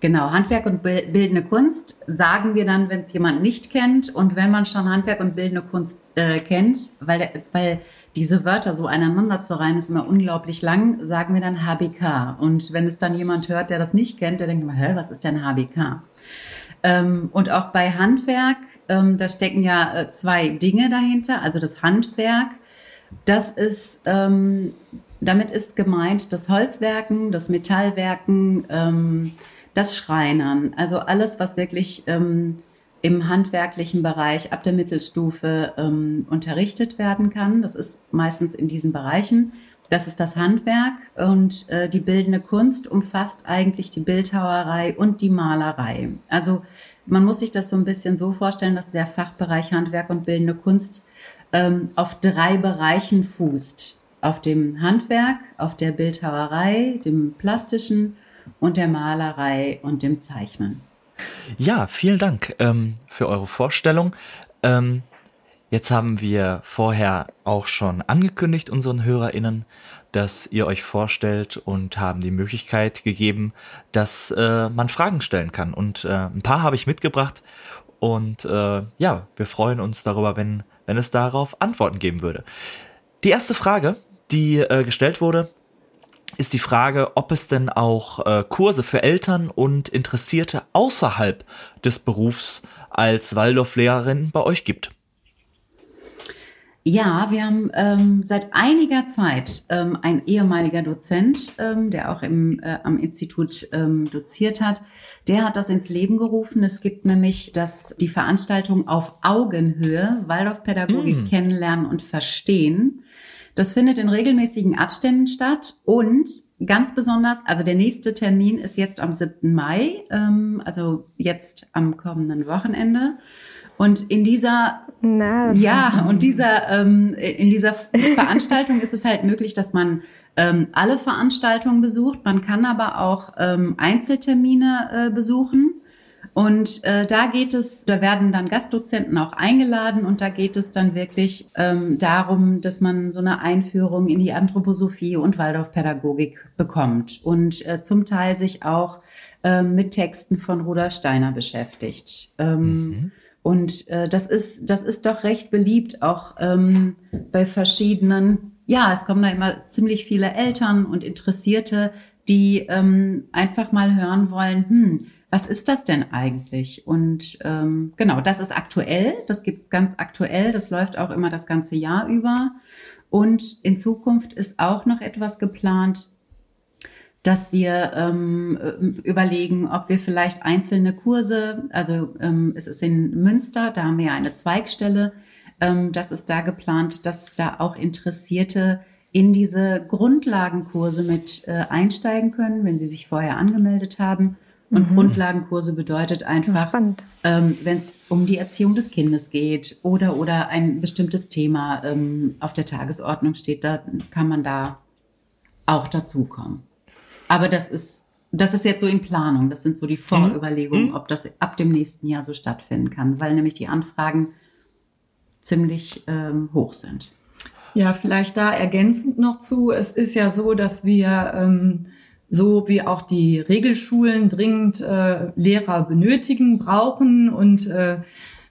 Genau, Handwerk und bildende Kunst sagen wir dann, wenn es jemand nicht kennt und wenn man schon Handwerk und bildende Kunst äh, kennt, weil, weil diese Wörter so aneinander zu reihen ist immer unglaublich lang, sagen wir dann HBK. Und wenn es dann jemand hört, der das nicht kennt, der denkt immer, hä, was ist denn HBK? Ähm, und auch bei Handwerk, ähm, da stecken ja äh, zwei Dinge dahinter. Also das Handwerk, das ist, ähm, damit ist gemeint das Holzwerken, das Metallwerken, ähm, das Schreinern, also alles, was wirklich ähm, im handwerklichen Bereich ab der Mittelstufe ähm, unterrichtet werden kann. Das ist meistens in diesen Bereichen. Das ist das Handwerk und äh, die bildende Kunst umfasst eigentlich die Bildhauerei und die Malerei. Also man muss sich das so ein bisschen so vorstellen, dass der Fachbereich Handwerk und bildende Kunst ähm, auf drei Bereichen fußt. Auf dem Handwerk, auf der Bildhauerei, dem plastischen und der Malerei und dem Zeichnen. Ja, vielen Dank ähm, für eure Vorstellung. Ähm, jetzt haben wir vorher auch schon angekündigt unseren HörerInnen, dass ihr euch vorstellt und haben die Möglichkeit gegeben, dass äh, man Fragen stellen kann. Und äh, ein paar habe ich mitgebracht. Und äh, ja, wir freuen uns darüber, wenn, wenn es darauf Antworten geben würde. Die erste Frage, die äh, gestellt wurde, ist die Frage, ob es denn auch äh, Kurse für Eltern und Interessierte außerhalb des Berufs als Waldorflehrerin bei euch gibt. Ja, wir haben ähm, seit einiger Zeit ähm, ein ehemaliger Dozent, ähm, der auch im, äh, am Institut ähm, doziert hat, der hat das ins Leben gerufen. Es gibt nämlich das, die Veranstaltung auf Augenhöhe, Waldorfpädagogik mm. kennenlernen und verstehen. Das findet in regelmäßigen Abständen statt und ganz besonders, also der nächste Termin ist jetzt am 7. Mai, ähm, also jetzt am kommenden Wochenende. Und in dieser Na, ja und dieser ähm, in dieser Veranstaltung ist es halt möglich, dass man ähm, alle Veranstaltungen besucht. Man kann aber auch ähm, Einzeltermine äh, besuchen. Und äh, da geht es, da werden dann Gastdozenten auch eingeladen und da geht es dann wirklich ähm, darum, dass man so eine Einführung in die Anthroposophie und Waldorfpädagogik bekommt und äh, zum Teil sich auch äh, mit Texten von Rudolf Steiner beschäftigt. Ähm, mhm. Und äh, das ist, das ist doch recht beliebt, auch ähm, bei verschiedenen ja, es kommen da immer ziemlich viele Eltern und Interessierte, die ähm, einfach mal hören wollen, hm, was ist das denn eigentlich? Und ähm, genau, das ist aktuell, das gibt's ganz aktuell, das läuft auch immer das ganze Jahr über. Und in Zukunft ist auch noch etwas geplant, dass wir ähm, überlegen, ob wir vielleicht einzelne Kurse, also ähm, es ist in Münster, da haben wir eine Zweigstelle, ähm, das ist da geplant, dass da auch Interessierte in diese Grundlagenkurse mit äh, einsteigen können, wenn sie sich vorher angemeldet haben. Und mhm. Grundlagenkurse bedeutet einfach, ähm, wenn es um die Erziehung des Kindes geht oder, oder ein bestimmtes Thema ähm, auf der Tagesordnung steht, da kann man da auch dazukommen. Aber das ist, das ist jetzt so in Planung. Das sind so die Vorüberlegungen, mhm. ob das ab dem nächsten Jahr so stattfinden kann, weil nämlich die Anfragen ziemlich ähm, hoch sind. Ja, vielleicht da ergänzend noch zu. Es ist ja so, dass wir ähm, so wie auch die Regelschulen dringend äh, Lehrer benötigen, brauchen und äh,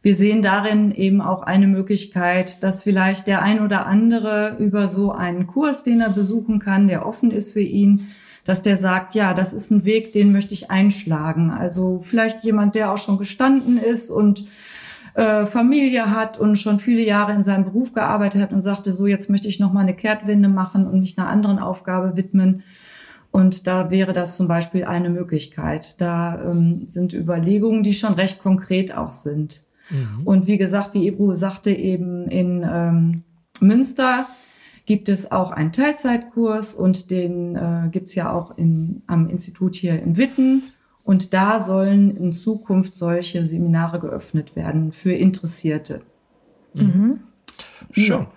wir sehen darin eben auch eine Möglichkeit, dass vielleicht der ein oder andere über so einen Kurs, den er besuchen kann, der offen ist für ihn, dass der sagt, ja, das ist ein Weg, den möchte ich einschlagen. Also vielleicht jemand, der auch schon gestanden ist und äh, Familie hat und schon viele Jahre in seinem Beruf gearbeitet hat und sagte, so jetzt möchte ich noch mal eine Kehrtwende machen und mich einer anderen Aufgabe widmen. Und da wäre das zum Beispiel eine Möglichkeit. Da ähm, sind Überlegungen, die schon recht konkret auch sind. Mhm. Und wie gesagt, wie Ebru sagte, eben in ähm, Münster gibt es auch einen Teilzeitkurs und den äh, gibt's ja auch in, am Institut hier in Witten. Und da sollen in Zukunft solche Seminare geöffnet werden für Interessierte. Mhm. Schön. Ja.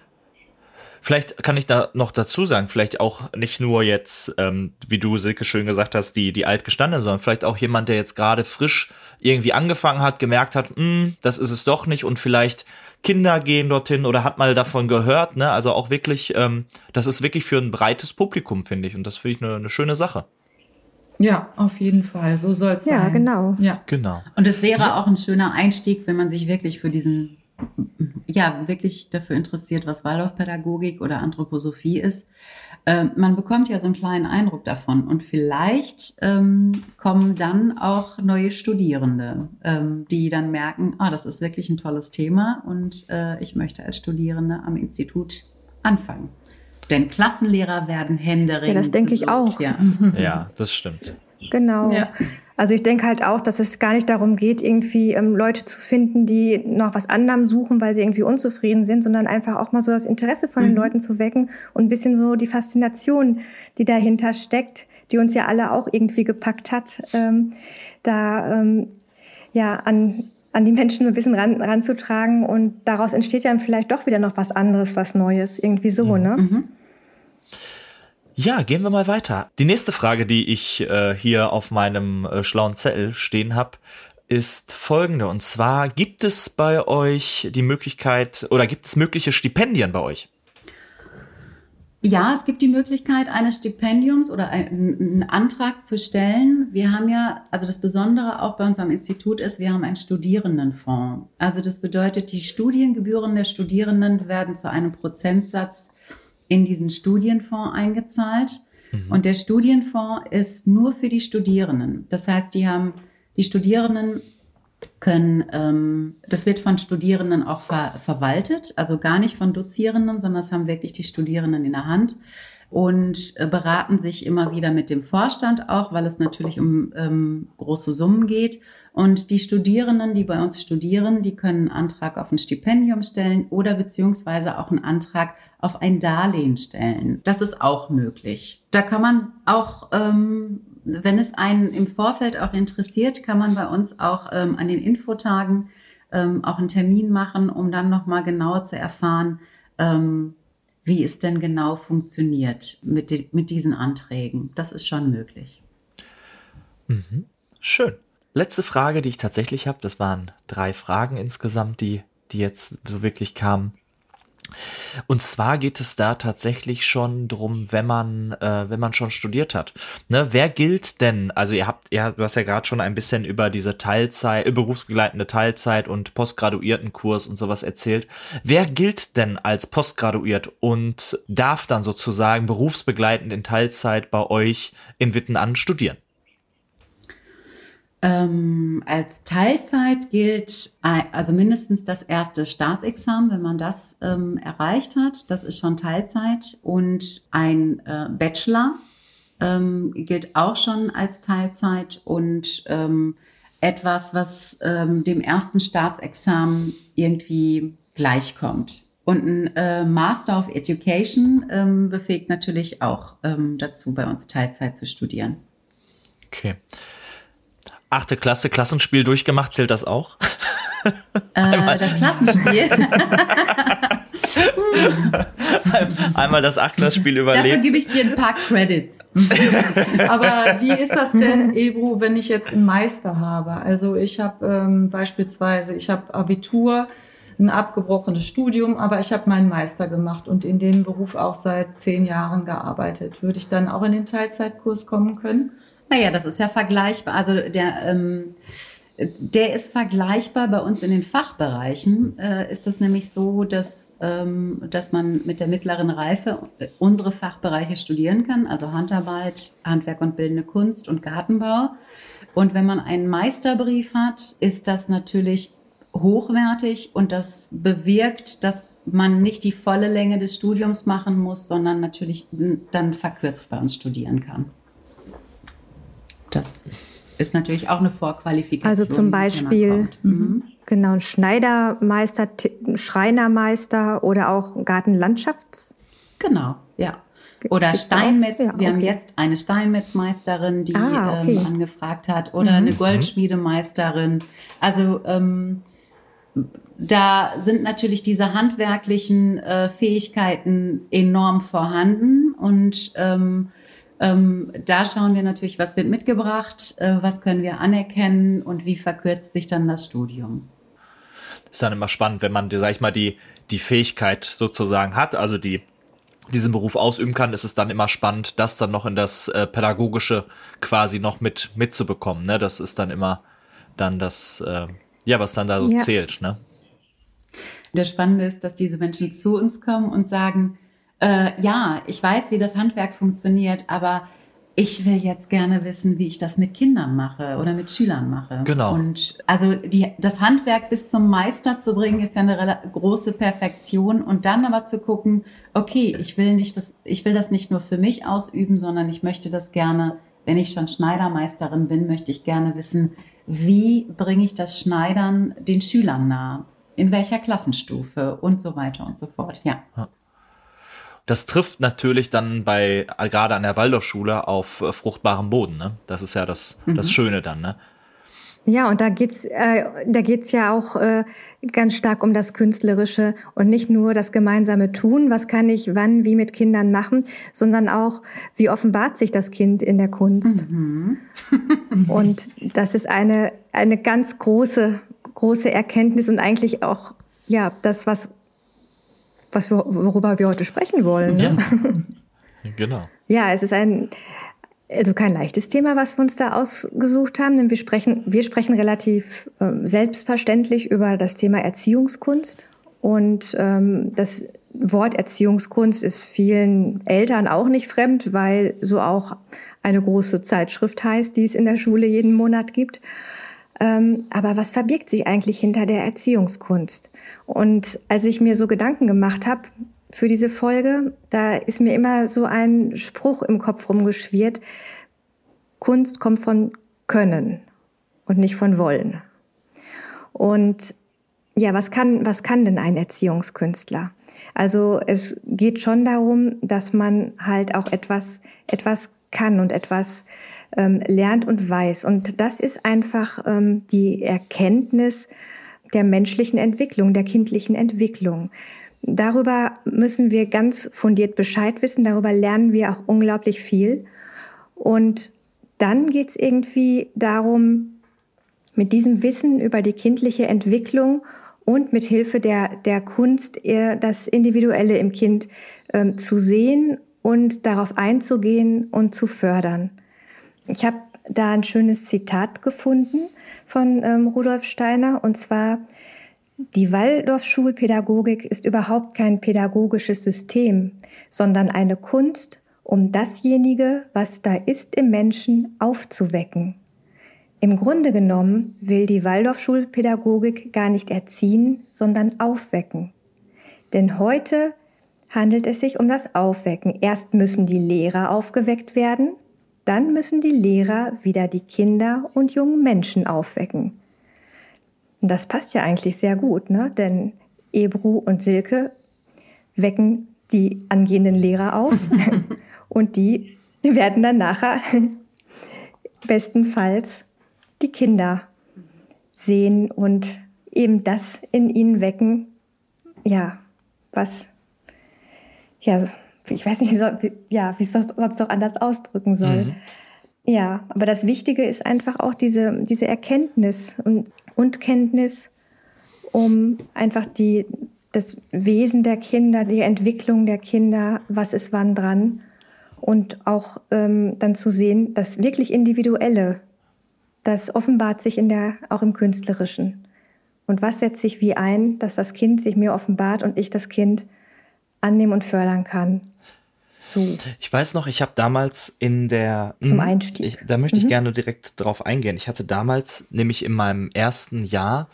Vielleicht kann ich da noch dazu sagen, vielleicht auch nicht nur jetzt, ähm, wie du Silke schön gesagt hast, die, die altgestandenen, sondern vielleicht auch jemand, der jetzt gerade frisch irgendwie angefangen hat, gemerkt hat, hm, das ist es doch nicht und vielleicht Kinder gehen dorthin oder hat mal davon gehört, ne? Also auch wirklich, ähm, das ist wirklich für ein breites Publikum, finde ich. Und das finde ich eine, eine schöne Sache. Ja, auf jeden Fall. So soll es ja, sein. Ja, genau. Ja, genau. Und es wäre auch ein schöner Einstieg, wenn man sich wirklich für diesen, ja, wirklich dafür interessiert, was Waldorfpädagogik oder Anthroposophie ist. Ähm, man bekommt ja so einen kleinen Eindruck davon und vielleicht ähm, kommen dann auch neue Studierende, ähm, die dann merken, ah, das ist wirklich ein tolles Thema und äh, ich möchte als Studierende am Institut anfangen. Denn Klassenlehrer werden händeringend. Ja, das denke ich auch. Ja. ja, das stimmt. Genau. Ja. Also ich denke halt auch, dass es gar nicht darum geht, irgendwie ähm, Leute zu finden, die noch was anderem suchen, weil sie irgendwie unzufrieden sind, sondern einfach auch mal so das Interesse von mhm. den Leuten zu wecken und ein bisschen so die Faszination, die dahinter steckt, die uns ja alle auch irgendwie gepackt hat, ähm, da ähm, ja an an die Menschen so ein bisschen ran, ranzutragen und daraus entsteht dann vielleicht doch wieder noch was anderes, was Neues, irgendwie so, mhm. ne? Mhm. Ja, gehen wir mal weiter. Die nächste Frage, die ich äh, hier auf meinem äh, schlauen Zettel stehen habe, ist folgende. Und zwar, gibt es bei euch die Möglichkeit oder gibt es mögliche Stipendien bei euch? Ja, es gibt die Möglichkeit eines Stipendiums oder einen Antrag zu stellen. Wir haben ja, also das Besondere auch bei uns am Institut ist, wir haben einen Studierendenfonds. Also das bedeutet, die Studiengebühren der Studierenden werden zu einem Prozentsatz in diesen Studienfonds eingezahlt. Mhm. Und der Studienfonds ist nur für die Studierenden. Das heißt, die haben, die Studierenden können, ähm, das wird von Studierenden auch ver verwaltet, also gar nicht von Dozierenden, sondern das haben wirklich die Studierenden in der Hand und äh, beraten sich immer wieder mit dem Vorstand auch, weil es natürlich um ähm, große Summen geht. Und die Studierenden, die bei uns studieren, die können einen Antrag auf ein Stipendium stellen oder beziehungsweise auch einen Antrag auf ein Darlehen stellen. Das ist auch möglich. Da kann man auch ähm, wenn es einen im Vorfeld auch interessiert, kann man bei uns auch ähm, an den Infotagen ähm, auch einen Termin machen, um dann nochmal genauer zu erfahren, ähm, wie es denn genau funktioniert mit, die, mit diesen Anträgen. Das ist schon möglich. Mhm. Schön. Letzte Frage, die ich tatsächlich habe, das waren drei Fragen insgesamt, die, die jetzt so wirklich kamen. Und zwar geht es da tatsächlich schon drum, wenn man, äh, wenn man schon studiert hat. Ne, wer gilt denn? Also ihr habt, ja, du hast ja gerade schon ein bisschen über diese Teilzeit, äh, berufsbegleitende Teilzeit und Postgraduiertenkurs und sowas erzählt. Wer gilt denn als postgraduiert und darf dann sozusagen berufsbegleitend in Teilzeit bei euch in Wittenand studieren? Ähm, als Teilzeit gilt also mindestens das erste Staatsexamen, wenn man das ähm, erreicht hat. Das ist schon Teilzeit. Und ein äh, Bachelor ähm, gilt auch schon als Teilzeit und ähm, etwas, was ähm, dem ersten Staatsexamen irgendwie gleichkommt. Und ein äh, Master of Education ähm, befähigt natürlich auch dazu, bei uns Teilzeit zu studieren. Okay achte Klasse Klassenspiel durchgemacht, zählt das auch? Äh, das Klassenspiel. Einmal das Achtklasspiel überlebt. Dafür gebe ich dir ein paar Credits. Aber wie ist das denn, Ebru, wenn ich jetzt einen Meister habe? Also ich habe ähm, beispielsweise, ich habe Abitur, ein abgebrochenes Studium, aber ich habe meinen Meister gemacht und in dem Beruf auch seit zehn Jahren gearbeitet. Würde ich dann auch in den Teilzeitkurs kommen können? Naja, das ist ja vergleichbar. Also der, ähm, der ist vergleichbar bei uns in den Fachbereichen. Äh, ist das nämlich so, dass, ähm, dass man mit der mittleren Reife unsere Fachbereiche studieren kann, also Handarbeit, Handwerk und bildende Kunst und Gartenbau. Und wenn man einen Meisterbrief hat, ist das natürlich hochwertig und das bewirkt, dass man nicht die volle Länge des Studiums machen muss, sondern natürlich dann verkürzt bei uns studieren kann. Das ist natürlich auch eine Vorqualifikation. Also zum Beispiel, mhm. genau, ein Schneidermeister, Schreinermeister oder auch Gartenlandschafts? Genau, ja. Oder Steinmetz. Ja, okay. Wir haben jetzt eine Steinmetzmeisterin, die ah, okay. ähm, angefragt hat, oder mhm. eine Goldschmiedemeisterin. Also ähm, da sind natürlich diese handwerklichen äh, Fähigkeiten enorm vorhanden und ähm, ähm, da schauen wir natürlich, was wird mitgebracht, äh, was können wir anerkennen und wie verkürzt sich dann das Studium. Das ist dann immer spannend, wenn man, sag ich mal, die, die Fähigkeit sozusagen hat, also die diesen Beruf ausüben kann, ist es dann immer spannend, das dann noch in das äh, Pädagogische quasi noch mit mitzubekommen. Ne? Das ist dann immer dann das, äh, ja, was dann da so ja. zählt. Ne? Das Spannende ist, dass diese Menschen zu uns kommen und sagen, äh, ja, ich weiß, wie das Handwerk funktioniert, aber ich will jetzt gerne wissen, wie ich das mit Kindern mache oder mit Schülern mache. Genau. Und also die, das Handwerk bis zum Meister zu bringen, ist ja eine große Perfektion. Und dann aber zu gucken, okay, ich will nicht das, ich will das nicht nur für mich ausüben, sondern ich möchte das gerne, wenn ich schon Schneidermeisterin bin, möchte ich gerne wissen, wie bringe ich das Schneidern den Schülern nahe? In welcher Klassenstufe und so weiter und so fort. Ja. ja. Das trifft natürlich dann bei, gerade an der Waldorfschule auf äh, fruchtbarem Boden. Ne? Das ist ja das, mhm. das Schöne dann. Ne? Ja, und da geht's, äh, da geht's ja auch äh, ganz stark um das Künstlerische und nicht nur das gemeinsame Tun, was kann ich wann, wie mit Kindern machen, sondern auch, wie offenbart sich das Kind in der Kunst. Mhm. und das ist eine, eine ganz große, große Erkenntnis und eigentlich auch, ja, das, was was wir, worüber wir heute sprechen wollen. Ne? Ja, genau. Ja, es ist ein, also kein leichtes Thema, was wir uns da ausgesucht haben, denn wir sprechen, wir sprechen relativ äh, selbstverständlich über das Thema Erziehungskunst. Und ähm, das Wort Erziehungskunst ist vielen Eltern auch nicht fremd, weil so auch eine große Zeitschrift heißt, die es in der Schule jeden Monat gibt. Ähm, aber was verbirgt sich eigentlich hinter der Erziehungskunst? Und als ich mir so Gedanken gemacht habe für diese Folge, da ist mir immer so ein Spruch im Kopf rumgeschwirrt. Kunst kommt von Können und nicht von Wollen. Und ja, was kann, was kann denn ein Erziehungskünstler? Also es geht schon darum, dass man halt auch etwas, etwas kann und etwas ähm, lernt und weiß. Und das ist einfach ähm, die Erkenntnis der menschlichen Entwicklung, der kindlichen Entwicklung. Darüber müssen wir ganz fundiert Bescheid wissen, darüber lernen wir auch unglaublich viel. Und dann geht es irgendwie darum, mit diesem Wissen über die kindliche Entwicklung und mit Hilfe der, der Kunst das Individuelle im Kind ähm, zu sehen und darauf einzugehen und zu fördern. Ich habe da ein schönes Zitat gefunden von ähm, Rudolf Steiner und zwar, die Waldorf-Schulpädagogik ist überhaupt kein pädagogisches System, sondern eine Kunst, um dasjenige, was da ist im Menschen, aufzuwecken. Im Grunde genommen will die Waldorf-Schulpädagogik gar nicht erziehen, sondern aufwecken. Denn heute handelt es sich um das Aufwecken. Erst müssen die Lehrer aufgeweckt werden, dann müssen die Lehrer wieder die Kinder und jungen Menschen aufwecken. Und das passt ja eigentlich sehr gut, ne? denn Ebru und Silke wecken die angehenden Lehrer auf und die werden dann nachher bestenfalls die Kinder sehen und eben das in ihnen wecken, ja, was, ja, ich weiß nicht, ja, wie es sonst doch anders ausdrücken soll. Mhm. Ja, aber das Wichtige ist einfach auch diese, diese Erkenntnis und, und Kenntnis, um einfach die, das Wesen der Kinder, die Entwicklung der Kinder, was ist wann dran und auch ähm, dann zu sehen, das wirklich Individuelle, das offenbart sich in der, auch im Künstlerischen. Und was setzt sich wie ein, dass das Kind sich mir offenbart und ich das Kind annehmen und fördern kann. So. Ich weiß noch, ich habe damals in der zum hm, Einstieg. Ich, da möchte ich mhm. gerne direkt drauf eingehen. Ich hatte damals, nämlich in meinem ersten Jahr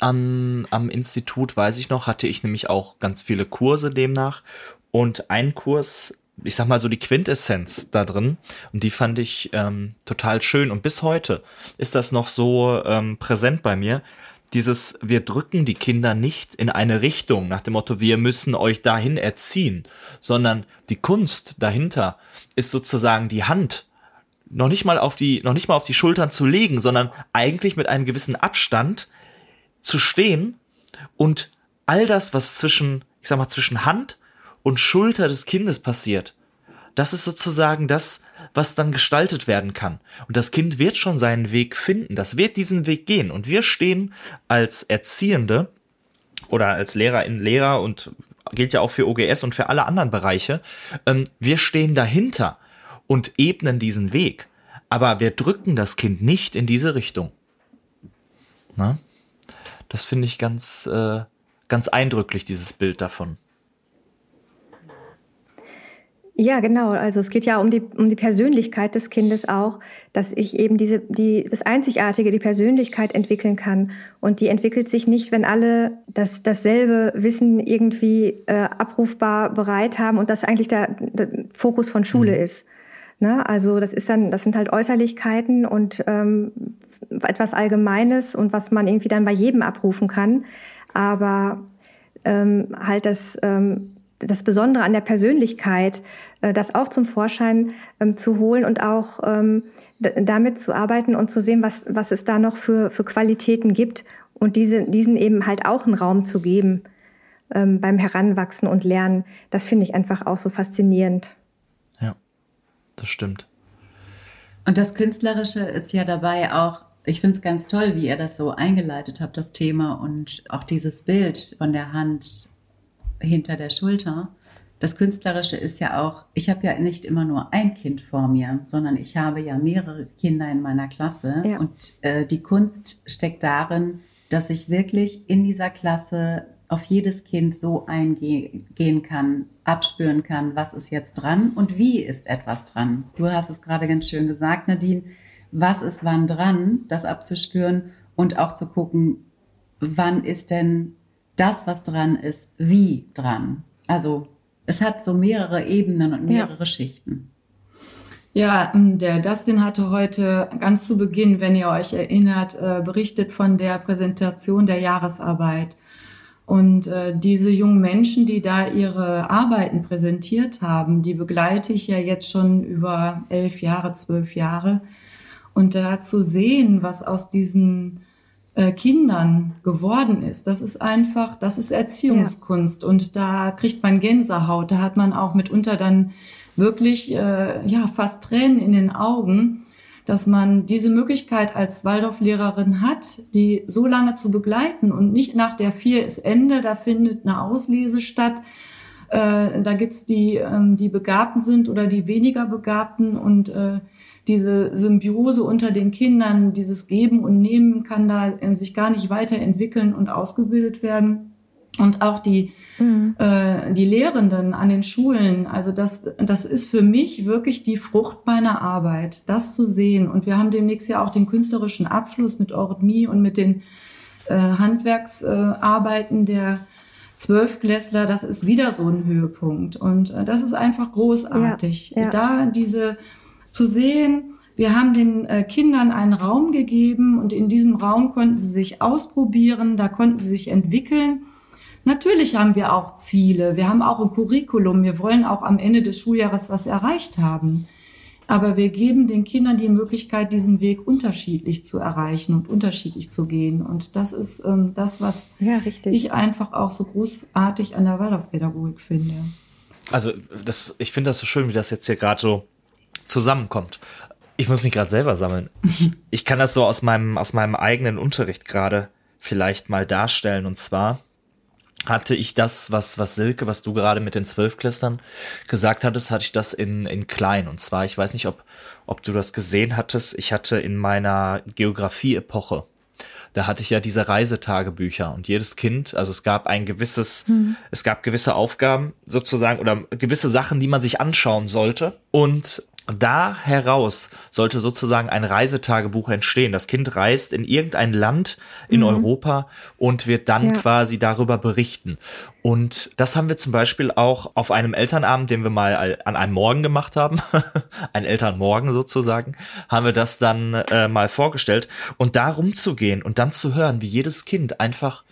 an, am Institut, weiß ich noch, hatte ich nämlich auch ganz viele Kurse demnach und ein Kurs, ich sag mal so die Quintessenz da drin und die fand ich ähm, total schön und bis heute ist das noch so ähm, präsent bei mir dieses, wir drücken die Kinder nicht in eine Richtung nach dem Motto, wir müssen euch dahin erziehen, sondern die Kunst dahinter ist sozusagen die Hand noch nicht mal auf die, noch nicht mal auf die Schultern zu legen, sondern eigentlich mit einem gewissen Abstand zu stehen und all das, was zwischen, ich sag mal, zwischen Hand und Schulter des Kindes passiert, das ist sozusagen das, was dann gestaltet werden kann. Und das Kind wird schon seinen Weg finden, das wird diesen Weg gehen. Und wir stehen als Erziehende oder als Lehrerin, Lehrer und gilt ja auch für OGS und für alle anderen Bereiche, ähm, wir stehen dahinter und ebnen diesen Weg. Aber wir drücken das Kind nicht in diese Richtung. Na? Das finde ich ganz, äh, ganz eindrücklich, dieses Bild davon. Ja, genau. Also es geht ja um die, um die Persönlichkeit des Kindes auch, dass ich eben diese, die, das Einzigartige, die Persönlichkeit entwickeln kann. Und die entwickelt sich nicht, wenn alle das, dasselbe Wissen irgendwie äh, abrufbar bereit haben und das eigentlich der, der Fokus von Schule mhm. ist. Ne? Also das ist dann, das sind halt Äußerlichkeiten und ähm, etwas Allgemeines und was man irgendwie dann bei jedem abrufen kann. Aber ähm, halt das ähm, das Besondere an der Persönlichkeit, äh, das auch zum Vorschein ähm, zu holen und auch ähm, damit zu arbeiten und zu sehen, was, was es da noch für, für Qualitäten gibt und diese, diesen eben halt auch einen Raum zu geben ähm, beim Heranwachsen und Lernen. Das finde ich einfach auch so faszinierend. Ja, das stimmt. Und das Künstlerische ist ja dabei auch, ich finde es ganz toll, wie ihr das so eingeleitet habt, das Thema und auch dieses Bild von der Hand hinter der Schulter. Das Künstlerische ist ja auch, ich habe ja nicht immer nur ein Kind vor mir, sondern ich habe ja mehrere Kinder in meiner Klasse. Ja. Und äh, die Kunst steckt darin, dass ich wirklich in dieser Klasse auf jedes Kind so eingehen kann, abspüren kann, was ist jetzt dran und wie ist etwas dran. Du hast es gerade ganz schön gesagt, Nadine, was ist wann dran, das abzuspüren und auch zu gucken, wann ist denn das, was dran ist, wie dran. Also es hat so mehrere Ebenen und mehrere ja. Schichten. Ja, der Dustin hatte heute ganz zu Beginn, wenn ihr euch erinnert, äh, berichtet von der Präsentation der Jahresarbeit. Und äh, diese jungen Menschen, die da ihre Arbeiten präsentiert haben, die begleite ich ja jetzt schon über elf Jahre, zwölf Jahre. Und da zu sehen, was aus diesen äh, Kindern geworden ist, das ist einfach, das ist Erziehungskunst. Ja. Und da kriegt man Gänsehaut. Da hat man auch mitunter dann wirklich äh, ja fast Tränen in den Augen dass man diese Möglichkeit als Waldorflehrerin hat, die so lange zu begleiten und nicht nach der vier ist Ende, da findet eine Auslese statt. Äh, da gibt's die, ähm, die Begabten sind oder die weniger Begabten und äh, diese Symbiose unter den Kindern, dieses Geben und Nehmen kann da äh, sich gar nicht weiterentwickeln und ausgebildet werden und auch die, mhm. äh, die Lehrenden an den Schulen. Also das, das ist für mich wirklich die Frucht meiner Arbeit, das zu sehen. Und wir haben demnächst ja auch den künstlerischen Abschluss mit Eurythmie und mit den äh, Handwerksarbeiten äh, der Zwölfklässler. Das ist wieder so ein Höhepunkt. Und äh, das ist einfach großartig. Ja, ja. Da diese zu sehen, wir haben den äh, Kindern einen Raum gegeben und in diesem Raum konnten sie sich ausprobieren, da konnten sie sich entwickeln. Natürlich haben wir auch Ziele. Wir haben auch ein Curriculum. Wir wollen auch am Ende des Schuljahres was erreicht haben. Aber wir geben den Kindern die Möglichkeit, diesen Weg unterschiedlich zu erreichen und unterschiedlich zu gehen. Und das ist ähm, das, was ja, ich einfach auch so großartig an der Waldorfpädagogik finde. Also das, ich finde das so schön, wie das jetzt hier gerade so zusammenkommt. Ich muss mich gerade selber sammeln. ich kann das so aus meinem, aus meinem eigenen Unterricht gerade vielleicht mal darstellen. Und zwar hatte ich das, was, was Silke, was du gerade mit den Zwölfklästern gesagt hattest, hatte ich das in, in klein. Und zwar, ich weiß nicht, ob, ob du das gesehen hattest, ich hatte in meiner Geografie-Epoche, da hatte ich ja diese Reisetagebücher und jedes Kind, also es gab ein gewisses, mhm. es gab gewisse Aufgaben sozusagen oder gewisse Sachen, die man sich anschauen sollte. Und da heraus sollte sozusagen ein Reisetagebuch entstehen. Das Kind reist in irgendein Land in mhm. Europa und wird dann ja. quasi darüber berichten. Und das haben wir zum Beispiel auch auf einem Elternabend, den wir mal an einem Morgen gemacht haben, ein Elternmorgen sozusagen, haben wir das dann äh, mal vorgestellt. Und da rumzugehen und dann zu hören, wie jedes Kind einfach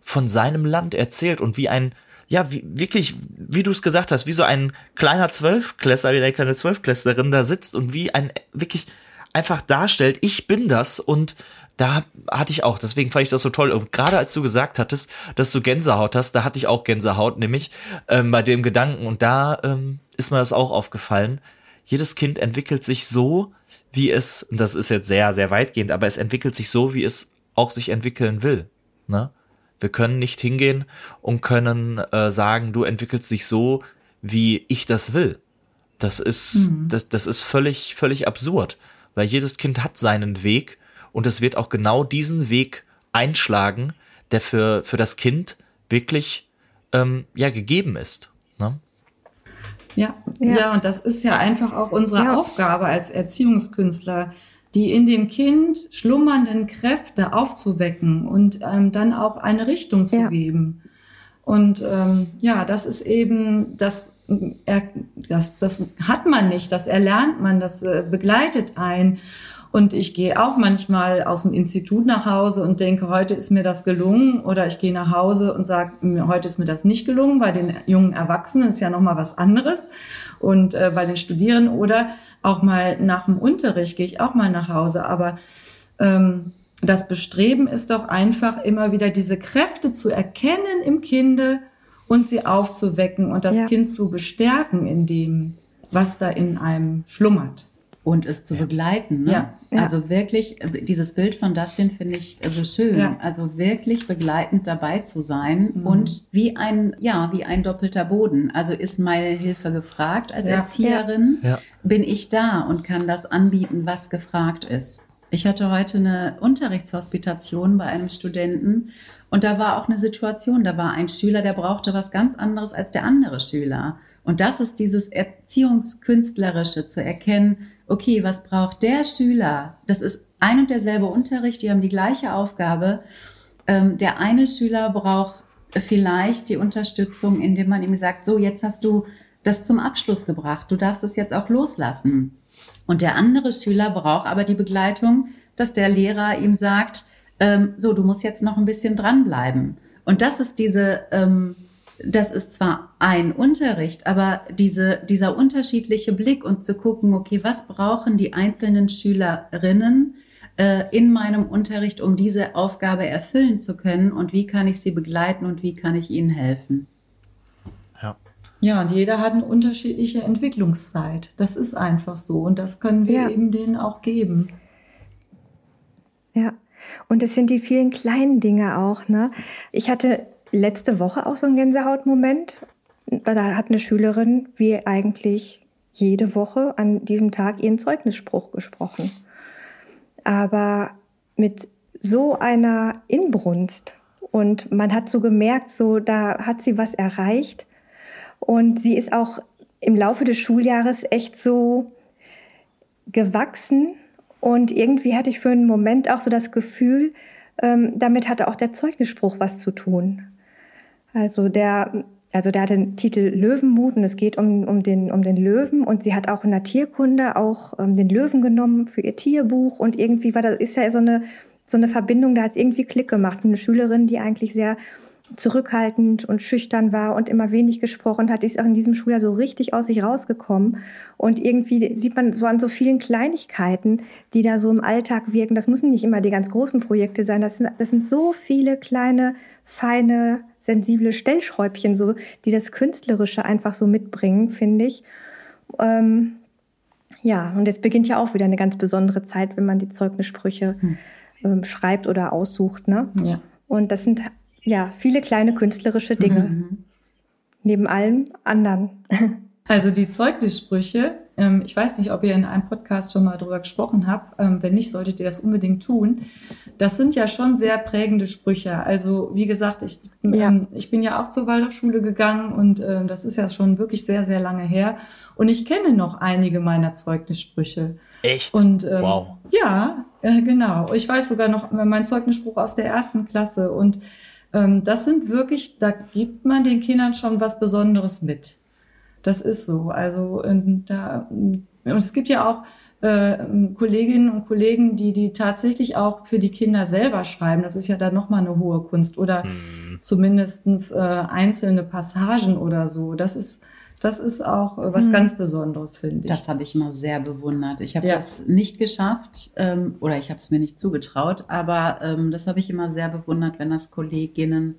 von seinem Land erzählt und wie ein ja, wie, wirklich, wie du es gesagt hast, wie so ein kleiner Zwölfklässler, wie eine kleine Zwölfklässlerin da sitzt und wie ein wirklich einfach darstellt, ich bin das und da hatte ich auch, deswegen fand ich das so toll. Und gerade als du gesagt hattest, dass du Gänsehaut hast, da hatte ich auch Gänsehaut, nämlich ähm, bei dem Gedanken. Und da ähm, ist mir das auch aufgefallen. Jedes Kind entwickelt sich so, wie es, und das ist jetzt sehr, sehr weitgehend, aber es entwickelt sich so, wie es auch sich entwickeln will. Ne? Wir können nicht hingehen und können äh, sagen, du entwickelst dich so, wie ich das will. Das ist, mhm. das, das ist völlig, völlig absurd, weil jedes Kind hat seinen Weg und es wird auch genau diesen Weg einschlagen, der für, für das Kind wirklich ähm, ja gegeben ist. Ne? Ja, ja, ja, und das ist ja einfach auch unsere ja. Aufgabe als Erziehungskünstler, die in dem Kind schlummernden Kräfte aufzuwecken und ähm, dann auch eine Richtung zu ja. geben. Und ähm, ja, das ist eben, das, er, das, das hat man nicht, das erlernt man, das äh, begleitet ein. Und ich gehe auch manchmal aus dem Institut nach Hause und denke, heute ist mir das gelungen. Oder ich gehe nach Hause und sage, heute ist mir das nicht gelungen. Bei den jungen Erwachsenen ist ja nochmal was anderes. Und äh, bei den Studierenden oder auch mal nach dem Unterricht gehe ich auch mal nach Hause. Aber ähm, das Bestreben ist doch einfach immer wieder diese Kräfte zu erkennen im Kinde und sie aufzuwecken und das ja. Kind zu bestärken in dem, was da in einem schlummert und es zu begleiten. Ne? Ja, ja. Also wirklich, äh, dieses Bild von Dustin finde ich so schön. Ja. Also wirklich begleitend dabei zu sein mhm. und wie ein, ja, wie ein doppelter Boden. Also ist meine Hilfe gefragt als Erzieherin, bin ich da und kann das anbieten, was gefragt ist. Ich hatte heute eine Unterrichtshospitation bei einem Studenten und da war auch eine Situation, da war ein Schüler, der brauchte was ganz anderes als der andere Schüler. Und das ist dieses Erziehungskünstlerische zu erkennen, okay, was braucht der Schüler? Das ist ein und derselbe Unterricht, die haben die gleiche Aufgabe. Ähm, der eine Schüler braucht vielleicht die Unterstützung, indem man ihm sagt, so, jetzt hast du das zum Abschluss gebracht, du darfst es jetzt auch loslassen. Und der andere Schüler braucht aber die Begleitung, dass der Lehrer ihm sagt, ähm, so, du musst jetzt noch ein bisschen dranbleiben. Und das ist diese, ähm, das ist zwar ein Unterricht, aber diese, dieser unterschiedliche Blick und zu gucken, okay, was brauchen die einzelnen Schülerinnen äh, in meinem Unterricht, um diese Aufgabe erfüllen zu können und wie kann ich sie begleiten und wie kann ich ihnen helfen? Ja. Ja, und jeder hat eine unterschiedliche Entwicklungszeit. Das ist einfach so und das können wir ja. eben denen auch geben. Ja. Und es sind die vielen kleinen Dinge auch. Ne? Ich hatte letzte Woche auch so einen Gänsehautmoment. Da hat eine Schülerin wie eigentlich jede Woche an diesem Tag ihren Zeugnisspruch gesprochen. Aber mit so einer Inbrunst und man hat so gemerkt, so da hat sie was erreicht und sie ist auch im Laufe des Schuljahres echt so gewachsen und irgendwie hatte ich für einen Moment auch so das Gefühl, ähm, damit hatte auch der Zeugnisspruch was zu tun. Also der, also der hat den Titel Löwenmut und es geht um, um, den, um den Löwen und sie hat auch in der Tierkunde auch ähm, den Löwen genommen für ihr Tierbuch und irgendwie war da ist ja so eine, so eine Verbindung, da hat es irgendwie Klick gemacht. Eine Schülerin, die eigentlich sehr zurückhaltend und schüchtern war und immer wenig gesprochen hat, ist auch in diesem Schuljahr so richtig aus sich rausgekommen. Und irgendwie sieht man so an so vielen Kleinigkeiten, die da so im Alltag wirken. Das müssen nicht immer die ganz großen Projekte sein. Das sind, das sind so viele kleine, feine, sensible Stellschräubchen, so, die das Künstlerische einfach so mitbringen, finde ich. Ähm, ja, und jetzt beginnt ja auch wieder eine ganz besondere Zeit, wenn man die Zeugnissprüche hm. ähm, schreibt oder aussucht. Ne? Ja. Und das sind ja, viele kleine künstlerische Dinge. Mhm. Neben allem anderen. Also die Zeugnissprüche, ähm, ich weiß nicht, ob ihr in einem Podcast schon mal drüber gesprochen habt. Ähm, wenn nicht, solltet ihr das unbedingt tun. Das sind ja schon sehr prägende Sprüche. Also wie gesagt, ich, ja. ähm, ich bin ja auch zur Waldorfschule gegangen und äh, das ist ja schon wirklich sehr, sehr lange her. Und ich kenne noch einige meiner Zeugnissprüche. Echt? Und ähm, wow. ja, äh, genau. Ich weiß sogar noch mein Zeugnisspruch aus der ersten Klasse und ähm, das sind wirklich, da gibt man den Kindern schon was Besonderes mit. Das ist so. Also da, und es gibt ja auch äh, Kolleginnen und Kollegen, die die tatsächlich auch für die Kinder selber schreiben. Das ist ja dann nochmal eine hohe Kunst oder hm. zumindestens äh, einzelne Passagen oder so. Das ist das ist auch äh, was hm. ganz Besonderes, finde ich. Das habe ich immer sehr bewundert. Ich habe ja. das nicht geschafft ähm, oder ich habe es mir nicht zugetraut, aber ähm, das habe ich immer sehr bewundert, wenn das Kolleginnen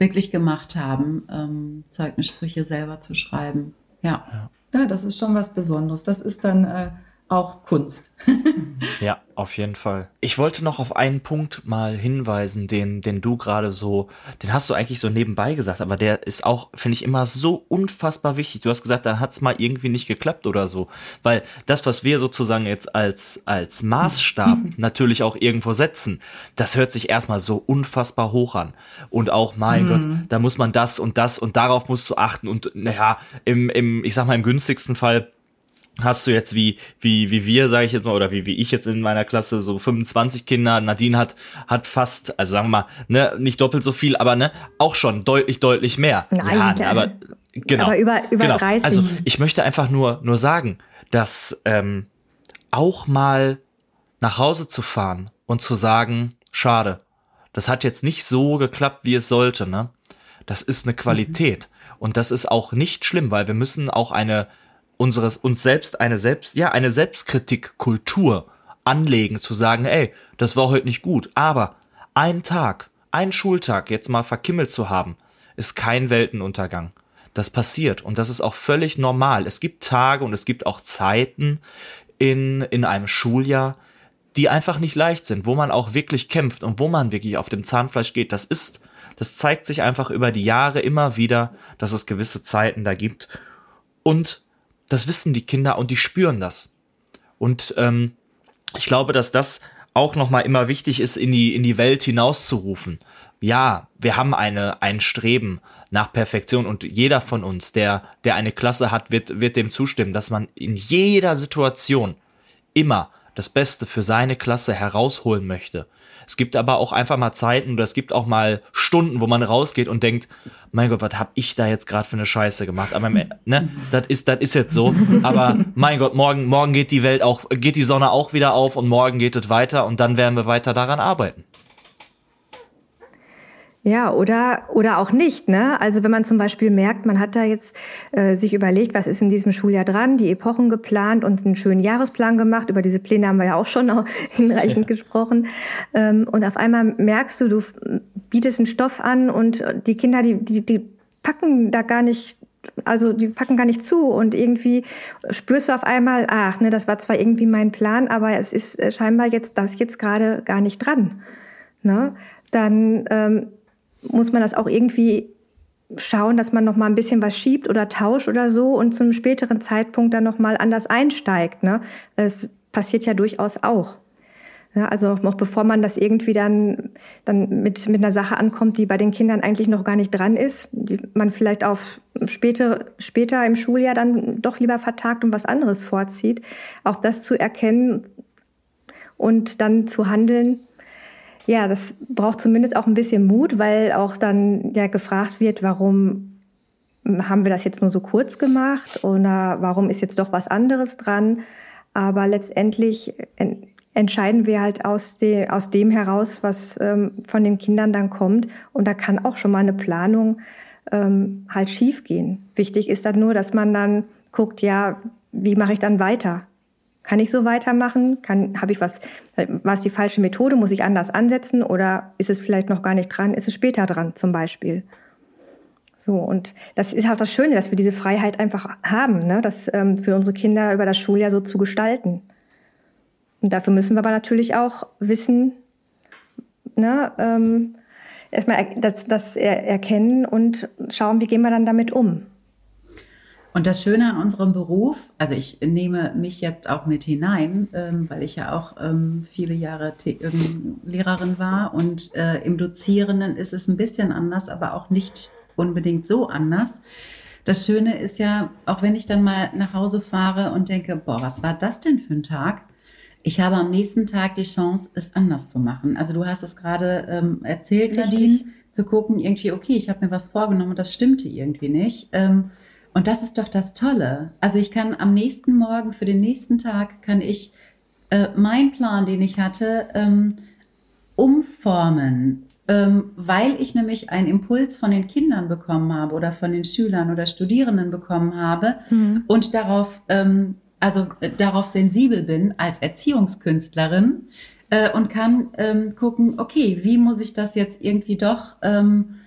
wirklich gemacht haben, ähm, Zeugnissprüche selber zu schreiben. Ja. ja. das ist schon was Besonderes. Das ist dann äh, auch Kunst. ja, auf jeden Fall. Ich wollte noch auf einen Punkt mal hinweisen, den, den du gerade so, den hast du eigentlich so nebenbei gesagt, aber der ist auch, finde ich, immer so unfassbar wichtig. Du hast gesagt, dann hat's mal irgendwie nicht geklappt oder so. Weil das, was wir sozusagen jetzt als, als Maßstab natürlich auch irgendwo setzen, das hört sich erstmal so unfassbar hoch an. Und auch, mein mhm. Gott, da muss man das und das und darauf musst du achten. Und naja, im, im, ich sag mal, im günstigsten Fall hast du jetzt wie wie wie wir sage ich jetzt mal oder wie wie ich jetzt in meiner Klasse so 25 Kinder Nadine hat hat fast also sagen wir mal ne nicht doppelt so viel aber ne auch schon deutlich deutlich mehr. Nein, ja, aber genau. aber über über genau. 30 also ich möchte einfach nur nur sagen dass ähm, auch mal nach Hause zu fahren und zu sagen schade das hat jetzt nicht so geklappt wie es sollte ne? Das ist eine Qualität. Mhm. und das ist auch nicht schlimm weil wir müssen auch eine unseres, uns selbst eine selbst, ja, eine Selbstkritikkultur anlegen, zu sagen, ey, das war heute nicht gut, aber ein Tag, ein Schultag jetzt mal verkimmelt zu haben, ist kein Weltenuntergang. Das passiert und das ist auch völlig normal. Es gibt Tage und es gibt auch Zeiten in, in einem Schuljahr, die einfach nicht leicht sind, wo man auch wirklich kämpft und wo man wirklich auf dem Zahnfleisch geht. Das ist, das zeigt sich einfach über die Jahre immer wieder, dass es gewisse Zeiten da gibt. Und das wissen die Kinder und die spüren das. Und ähm, ich glaube, dass das auch nochmal immer wichtig ist, in die, in die Welt hinauszurufen. Ja, wir haben eine, ein Streben nach Perfektion und jeder von uns, der, der eine Klasse hat, wird, wird dem zustimmen, dass man in jeder Situation immer das Beste für seine Klasse herausholen möchte. Es gibt aber auch einfach mal Zeiten oder es gibt auch mal Stunden, wo man rausgeht und denkt, mein Gott, was habe ich da jetzt gerade für eine Scheiße gemacht? Aber ne, das ist das ist jetzt so, aber mein Gott, morgen morgen geht die Welt auch geht die Sonne auch wieder auf und morgen geht es weiter und dann werden wir weiter daran arbeiten. Ja, oder, oder auch nicht. Ne? Also wenn man zum Beispiel merkt, man hat da jetzt äh, sich überlegt, was ist in diesem Schuljahr dran, die Epochen geplant und einen schönen Jahresplan gemacht. Über diese Pläne haben wir ja auch schon auch hinreichend ja. gesprochen. Ähm, und auf einmal merkst du, du bietest einen Stoff an und die Kinder, die, die, die packen da gar nicht also die packen gar nicht zu und irgendwie spürst du auf einmal, ach, ne, das war zwar irgendwie mein Plan, aber es ist äh, scheinbar jetzt das jetzt gerade gar nicht dran. Ne? Dann ähm, muss man das auch irgendwie schauen, dass man noch mal ein bisschen was schiebt oder tauscht oder so und zu einem späteren Zeitpunkt dann noch mal anders einsteigt. Ne? Das passiert ja durchaus auch. Ja, also noch bevor man das irgendwie dann, dann mit, mit einer Sache ankommt, die bei den Kindern eigentlich noch gar nicht dran ist, die man vielleicht auf später, später im Schuljahr dann doch lieber vertagt und was anderes vorzieht, auch das zu erkennen und dann zu handeln, ja, das braucht zumindest auch ein bisschen Mut, weil auch dann ja gefragt wird, warum haben wir das jetzt nur so kurz gemacht oder warum ist jetzt doch was anderes dran. Aber letztendlich entscheiden wir halt aus, de, aus dem heraus, was ähm, von den Kindern dann kommt. Und da kann auch schon mal eine Planung ähm, halt schief gehen. Wichtig ist dann nur, dass man dann guckt, ja, wie mache ich dann weiter? Kann ich so weitermachen? Kann, habe ich was, war es die falsche Methode? Muss ich anders ansetzen? Oder ist es vielleicht noch gar nicht dran? Ist es später dran, zum Beispiel? So, und das ist auch das Schöne, dass wir diese Freiheit einfach haben, ne? das ähm, für unsere Kinder über das Schuljahr so zu gestalten. Und dafür müssen wir aber natürlich auch wissen, ne, ähm, erstmal das, das erkennen und schauen, wie gehen wir dann damit um. Und das Schöne an unserem Beruf, also ich nehme mich jetzt auch mit hinein, ähm, weil ich ja auch ähm, viele Jahre ähm, Lehrerin war und äh, im Dozierenden ist es ein bisschen anders, aber auch nicht unbedingt so anders. Das Schöne ist ja, auch wenn ich dann mal nach Hause fahre und denke, boah, was war das denn für ein Tag? Ich habe am nächsten Tag die Chance, es anders zu machen. Also du hast es gerade ähm, erzählt, Nadine, zu gucken, irgendwie, okay, ich habe mir was vorgenommen das stimmte irgendwie nicht. Ähm, und das ist doch das Tolle. Also ich kann am nächsten Morgen, für den nächsten Tag, kann ich äh, meinen Plan, den ich hatte, ähm, umformen, ähm, weil ich nämlich einen Impuls von den Kindern bekommen habe oder von den Schülern oder Studierenden bekommen habe mhm. und darauf, ähm, also äh, darauf sensibel bin als Erziehungskünstlerin äh, und kann ähm, gucken, okay, wie muss ich das jetzt irgendwie doch ähm,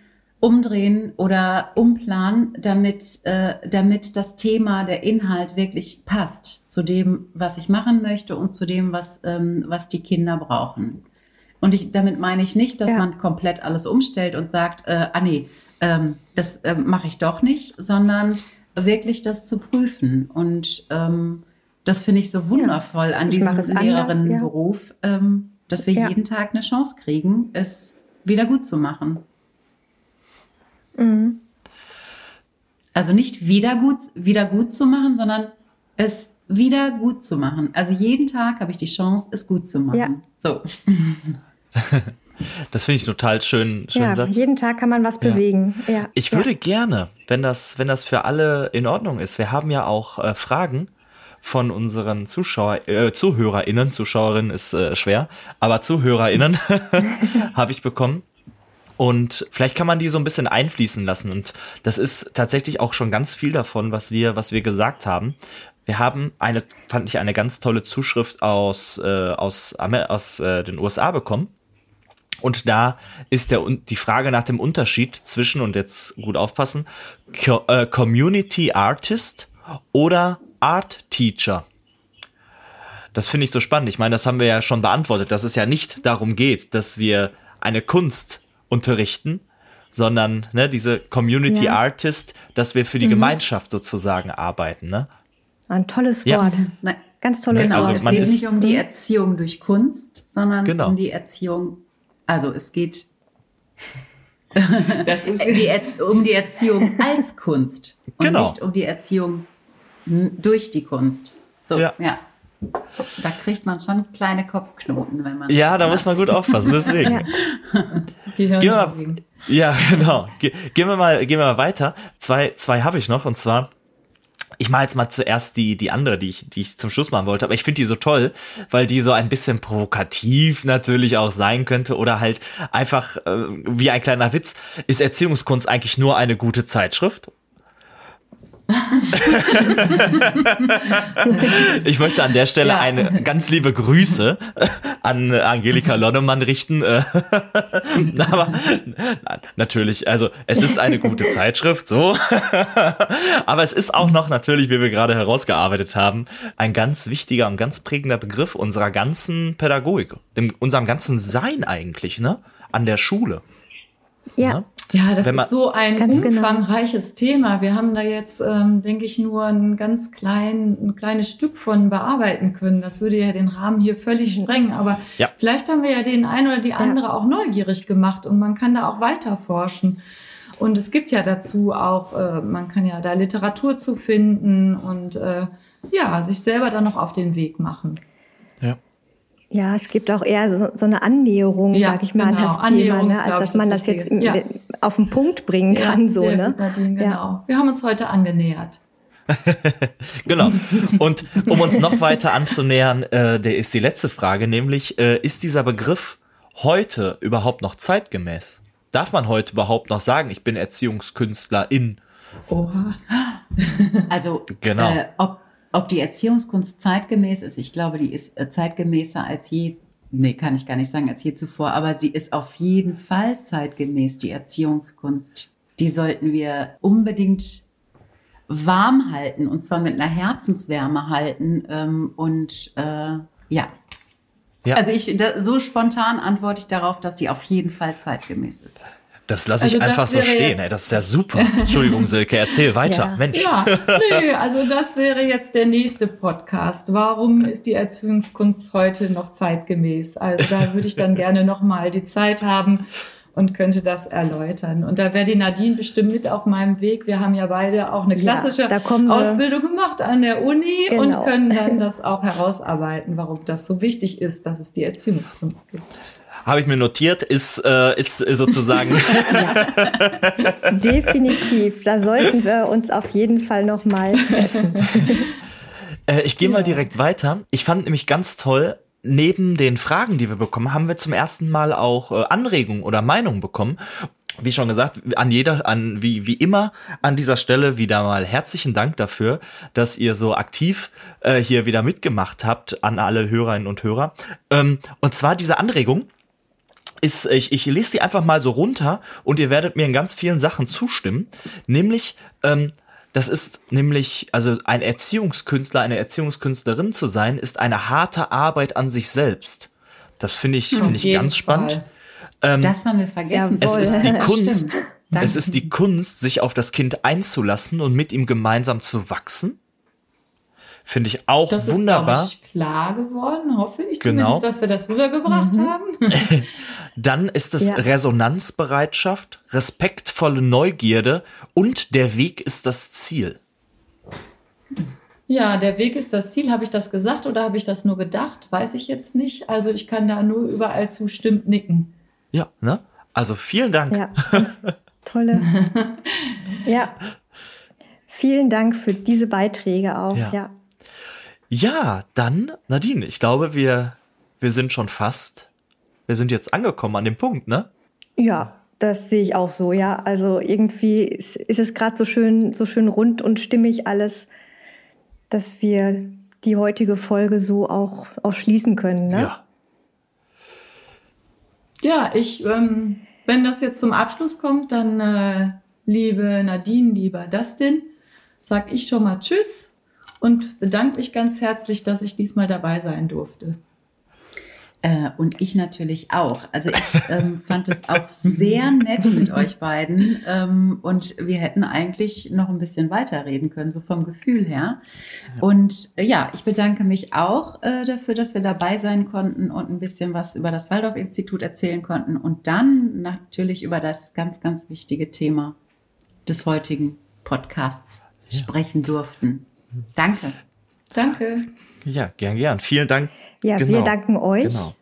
umdrehen oder umplanen, damit, äh, damit das Thema, der Inhalt wirklich passt zu dem, was ich machen möchte und zu dem, was, ähm, was die Kinder brauchen. Und ich, damit meine ich nicht, dass ja. man komplett alles umstellt und sagt, äh, ah nee, ähm, das äh, mache ich doch nicht, sondern wirklich das zu prüfen. Und ähm, das finde ich so wundervoll ja. an diesem Lehrerinnenberuf, ja. ähm, dass wir jeden Tag eine Chance kriegen, es wieder gut zu machen. Mhm. Also nicht wieder gut, wieder gut zu machen, sondern es wieder gut zu machen. Also jeden Tag habe ich die Chance, es gut zu machen. Ja. So. Das finde ich total schön, schön ja, Satz. Jeden Tag kann man was bewegen. Ja. Ich würde gerne, wenn das, wenn das für alle in Ordnung ist. Wir haben ja auch äh, Fragen von unseren Zuschauer, äh, ZuhörerInnen, Zuschauerinnen ist äh, schwer, aber ZuhörerInnen habe ich bekommen. Und vielleicht kann man die so ein bisschen einfließen lassen. Und das ist tatsächlich auch schon ganz viel davon, was wir, was wir gesagt haben. Wir haben eine, fand ich eine ganz tolle Zuschrift aus, äh, aus, aus äh, den USA bekommen. Und da ist der, die Frage nach dem Unterschied zwischen, und jetzt gut aufpassen, äh, Community Artist oder Art Teacher. Das finde ich so spannend. Ich meine, das haben wir ja schon beantwortet, dass es ja nicht darum geht, dass wir eine Kunst unterrichten, sondern ne, diese Community ja. Artist, dass wir für die mhm. Gemeinschaft sozusagen arbeiten. Ne? Ein tolles Wort. Ja. ganz tolles genau, Wort. Also es geht nicht um die Erziehung durch Kunst, sondern genau. um die Erziehung, also es geht das ist die, um die Erziehung als Kunst und genau. nicht um die Erziehung durch die Kunst. So, ja. ja. Da kriegt man schon kleine Kopfknoten, wenn man. Ja, da muss man gut aufpassen, deswegen. ja. Gehen wir, ja, genau. Ge gehen wir mal, gehen wir mal weiter. Zwei, zwei habe ich noch und zwar ich mache jetzt mal zuerst die, die andere, die ich, die ich zum Schluss machen wollte, aber ich finde die so toll, weil die so ein bisschen provokativ natürlich auch sein könnte oder halt einfach äh, wie ein kleiner Witz. Ist Erziehungskunst eigentlich nur eine gute Zeitschrift? ich möchte an der Stelle ja. eine ganz liebe Grüße an Angelika Lonnemann richten. Aber natürlich, also es ist eine gute Zeitschrift, so. Aber es ist auch noch natürlich, wie wir gerade herausgearbeitet haben, ein ganz wichtiger und ganz prägender Begriff unserer ganzen Pädagogik, unserem ganzen Sein eigentlich, ne? An der Schule. Ja. Ne? Ja, das ist so ein genau. umfangreiches genau. Thema. Wir haben da jetzt, ähm, denke ich, nur ein ganz klein, ein kleines Stück von bearbeiten können. Das würde ja den Rahmen hier völlig sprengen. Aber ja. vielleicht haben wir ja den einen oder die andere ja. auch neugierig gemacht und man kann da auch weiter forschen. Und es gibt ja dazu auch, äh, man kann ja da Literatur zu finden und äh, ja, sich selber dann noch auf den Weg machen. Ja. Ja, es gibt auch eher so, so eine Annäherung, ja, sag ich mal, genau. an das Thema, ne, als dass man das, das jetzt ja. auf den Punkt bringen kann. Ja, so, ne? Nadine, genau. Ja. Wir haben uns heute angenähert. genau. Und um uns noch weiter anzunähern, äh, der ist die letzte Frage, nämlich, äh, ist dieser Begriff heute überhaupt noch zeitgemäß? Darf man heute überhaupt noch sagen, ich bin Erziehungskünstlerin? Oha. Also, genau. Äh, ob ob die Erziehungskunst zeitgemäß ist, ich glaube, die ist äh, zeitgemäßer als je, nee, kann ich gar nicht sagen, als je zuvor, aber sie ist auf jeden Fall zeitgemäß, die Erziehungskunst. Die sollten wir unbedingt warm halten und zwar mit einer Herzenswärme halten ähm, und äh, ja. ja. Also ich, da, so spontan antworte ich darauf, dass sie auf jeden Fall zeitgemäß ist. Das lasse ich also einfach so stehen. Ey, das ist ja super. Entschuldigung, Silke, erzähl weiter. Ja. Mensch. Ja, nö, also das wäre jetzt der nächste Podcast. Warum ist die Erziehungskunst heute noch zeitgemäß? Also da würde ich dann gerne nochmal die Zeit haben und könnte das erläutern. Und da wäre die Nadine bestimmt mit auf meinem Weg. Wir haben ja beide auch eine klassische ja, Ausbildung gemacht an der Uni genau. und können dann das auch herausarbeiten, warum das so wichtig ist, dass es die Erziehungskunst gibt habe ich mir notiert, ist, äh, ist sozusagen. ja. Definitiv. Da sollten wir uns auf jeden Fall nochmal treffen. Äh, ich gehe mal direkt weiter. Ich fand nämlich ganz toll, neben den Fragen, die wir bekommen, haben wir zum ersten Mal auch äh, Anregungen oder Meinungen bekommen. Wie schon gesagt, an jeder, an wie wie immer an dieser Stelle wieder mal herzlichen Dank dafür, dass ihr so aktiv äh, hier wieder mitgemacht habt an alle Hörerinnen und Hörer. Ähm, und zwar diese Anregung ist, ich, ich lese die einfach mal so runter und ihr werdet mir in ganz vielen Sachen zustimmen. Nämlich, ähm, das ist nämlich, also ein Erziehungskünstler, eine Erziehungskünstlerin zu sein, ist eine harte Arbeit an sich selbst. Das finde ich, finde ich ganz spannend. Ähm, das haben wir vergessen. Es ist die Kunst, es ist die Kunst, sich auf das Kind einzulassen und mit ihm gemeinsam zu wachsen. Finde ich auch das wunderbar. Ist, ich, klar geworden, hoffe ich genau. zumindest, dass wir das rübergebracht mhm. haben. Dann ist es ja. Resonanzbereitschaft, respektvolle Neugierde und der Weg ist das Ziel. Ja, der Weg ist das Ziel. Habe ich das gesagt oder habe ich das nur gedacht? Weiß ich jetzt nicht. Also ich kann da nur überall zustimmt nicken. Ja, ne? Also vielen Dank. Ja, tolle. ja. Vielen Dank für diese Beiträge auch. Ja. ja. Ja, dann, Nadine, ich glaube, wir, wir sind schon fast, wir sind jetzt angekommen an dem Punkt, ne? Ja, das sehe ich auch so, ja. Also irgendwie ist, ist es gerade so schön, so schön rund und stimmig alles, dass wir die heutige Folge so auch, auch schließen können, ne? Ja. Ja, ich, ähm, wenn das jetzt zum Abschluss kommt, dann, äh, liebe Nadine, lieber Dustin, sag ich schon mal Tschüss und bedanke mich ganz herzlich, dass ich diesmal dabei sein durfte. Äh, und ich natürlich auch. Also ich ähm, fand es auch sehr nett mit euch beiden. Ähm, und wir hätten eigentlich noch ein bisschen weiterreden können, so vom Gefühl her. Und äh, ja, ich bedanke mich auch äh, dafür, dass wir dabei sein konnten und ein bisschen was über das Waldorf-Institut erzählen konnten. Und dann natürlich über das ganz, ganz wichtige Thema des heutigen Podcasts ja. sprechen durften. Danke. Danke. Ja, gern, gern. Vielen Dank ja, genau. wir danken euch. Genau.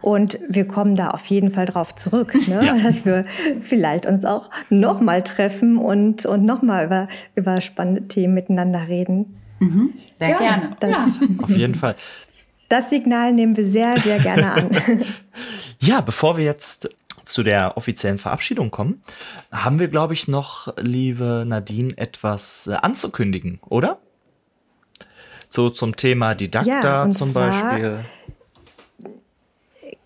Und wir kommen da auf jeden Fall drauf zurück, ne? ja. dass wir vielleicht uns auch nochmal treffen und, und nochmal über, über spannende Themen miteinander reden. Mhm. Sehr ja, gerne. Das, ja. Auf jeden Fall. Das Signal nehmen wir sehr, sehr gerne an. ja, bevor wir jetzt zu der offiziellen Verabschiedung kommen, haben wir, glaube ich, noch, liebe Nadine, etwas äh, anzukündigen, oder? So zum Thema Didakta ja, zum Beispiel.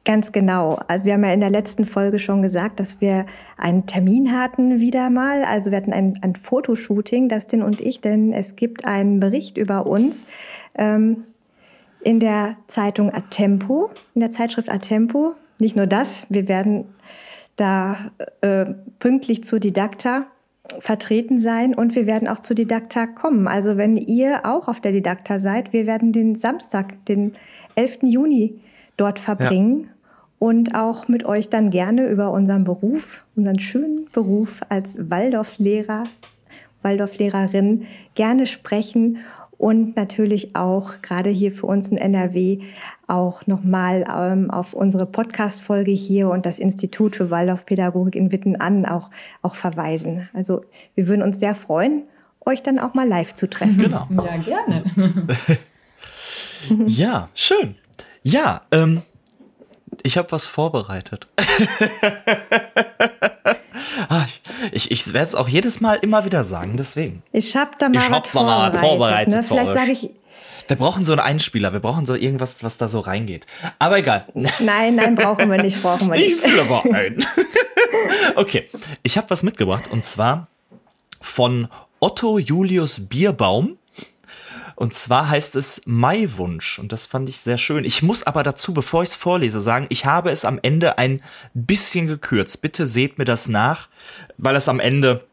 Ganz genau. Also wir haben ja in der letzten Folge schon gesagt, dass wir einen Termin hatten wieder mal. Also wir hatten ein, ein Fotoshooting, Dustin und ich, denn es gibt einen Bericht über uns ähm, in der Zeitung Atempo, in der Zeitschrift Atempo. Nicht nur das, wir werden da äh, pünktlich zur Didakta vertreten sein und wir werden auch zur Didakta kommen. Also wenn ihr auch auf der Didakta seid, wir werden den Samstag, den 11. Juni dort verbringen ja. und auch mit euch dann gerne über unseren Beruf, unseren schönen Beruf als Waldorflehrer, Waldorflehrerin gerne sprechen und natürlich auch gerade hier für uns in NRW auch nochmal ähm, auf unsere Podcast-Folge hier und das Institut für Waldorfpädagogik in Witten an auch, auch verweisen. Also wir würden uns sehr freuen, euch dann auch mal live zu treffen. Genau. Ja, gerne. ja, schön. Ja, ähm, ich habe was vorbereitet. ich ich, werde es auch jedes Mal immer wieder sagen, deswegen. Ich habe da mal, ich hab was, da mal was vorbereitet. Ne? Vielleicht sage ich. Wir brauchen so einen Einspieler, wir brauchen so irgendwas, was da so reingeht. Aber egal. Nein, nein, brauchen wir nicht, brauchen wir nicht. Ich will aber einen. okay, ich habe was mitgebracht und zwar von Otto Julius Bierbaum. Und zwar heißt es Maiwunsch und das fand ich sehr schön. Ich muss aber dazu, bevor ich es vorlese, sagen, ich habe es am Ende ein bisschen gekürzt. Bitte seht mir das nach, weil es am Ende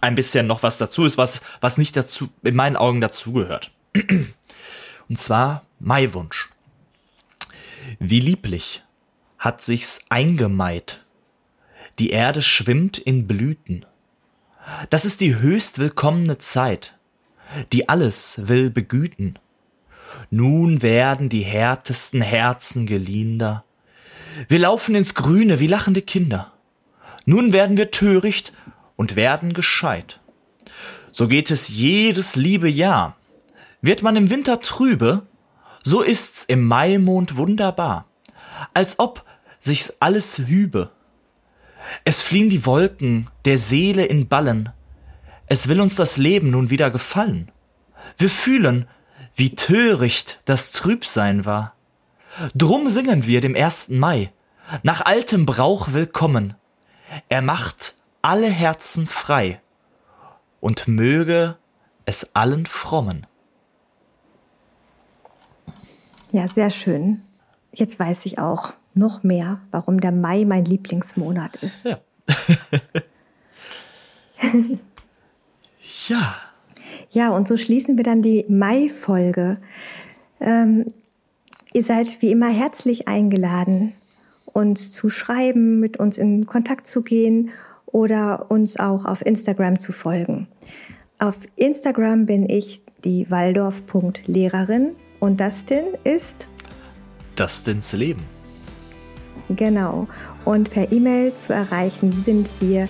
ein bisschen noch was dazu ist, was, was nicht dazu, in meinen Augen dazugehört. Und zwar Maiwunsch. Wie lieblich hat sich's eingemeit. Die Erde schwimmt in Blüten. Das ist die höchst willkommene Zeit die alles will begüten. Nun werden die härtesten Herzen geliehender. Wir laufen ins Grüne wie lachende Kinder. Nun werden wir töricht und werden gescheit. So geht es jedes liebe Jahr. Wird man im Winter trübe, so ist's im Maimond wunderbar, als ob sich's alles hübe. Es fliehen die Wolken der Seele in Ballen, es will uns das Leben nun wieder gefallen. Wir fühlen, wie töricht das Trübsein war. Drum singen wir dem ersten Mai, nach altem Brauch willkommen. Er macht alle Herzen frei und möge es allen frommen. Ja, sehr schön. Jetzt weiß ich auch noch mehr, warum der Mai mein Lieblingsmonat ist. Ja. Ja. Ja, und so schließen wir dann die Mai-Folge. Ähm, ihr seid wie immer herzlich eingeladen, uns zu schreiben, mit uns in Kontakt zu gehen oder uns auch auf Instagram zu folgen. Auf Instagram bin ich die Waldorf.lehrerin und Dustin ist Dustins Leben. Genau. Und per E-Mail zu erreichen sind wir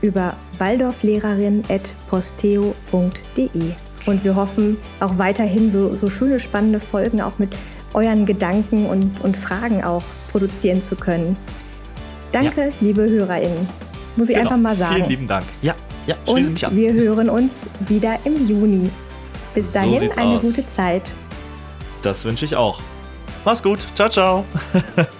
über waldorflehrerin.posteo.de. Und wir hoffen auch weiterhin so, so schöne, spannende Folgen auch mit euren Gedanken und, und Fragen auch produzieren zu können. Danke, ja. liebe HörerInnen. Muss ich genau. einfach mal sagen. Vielen lieben Dank. Ja, ja, schließe und mich an. Wir hören uns wieder im Juni. Bis dahin so eine aus. gute Zeit. Das wünsche ich auch. Mach's gut. Ciao, ciao.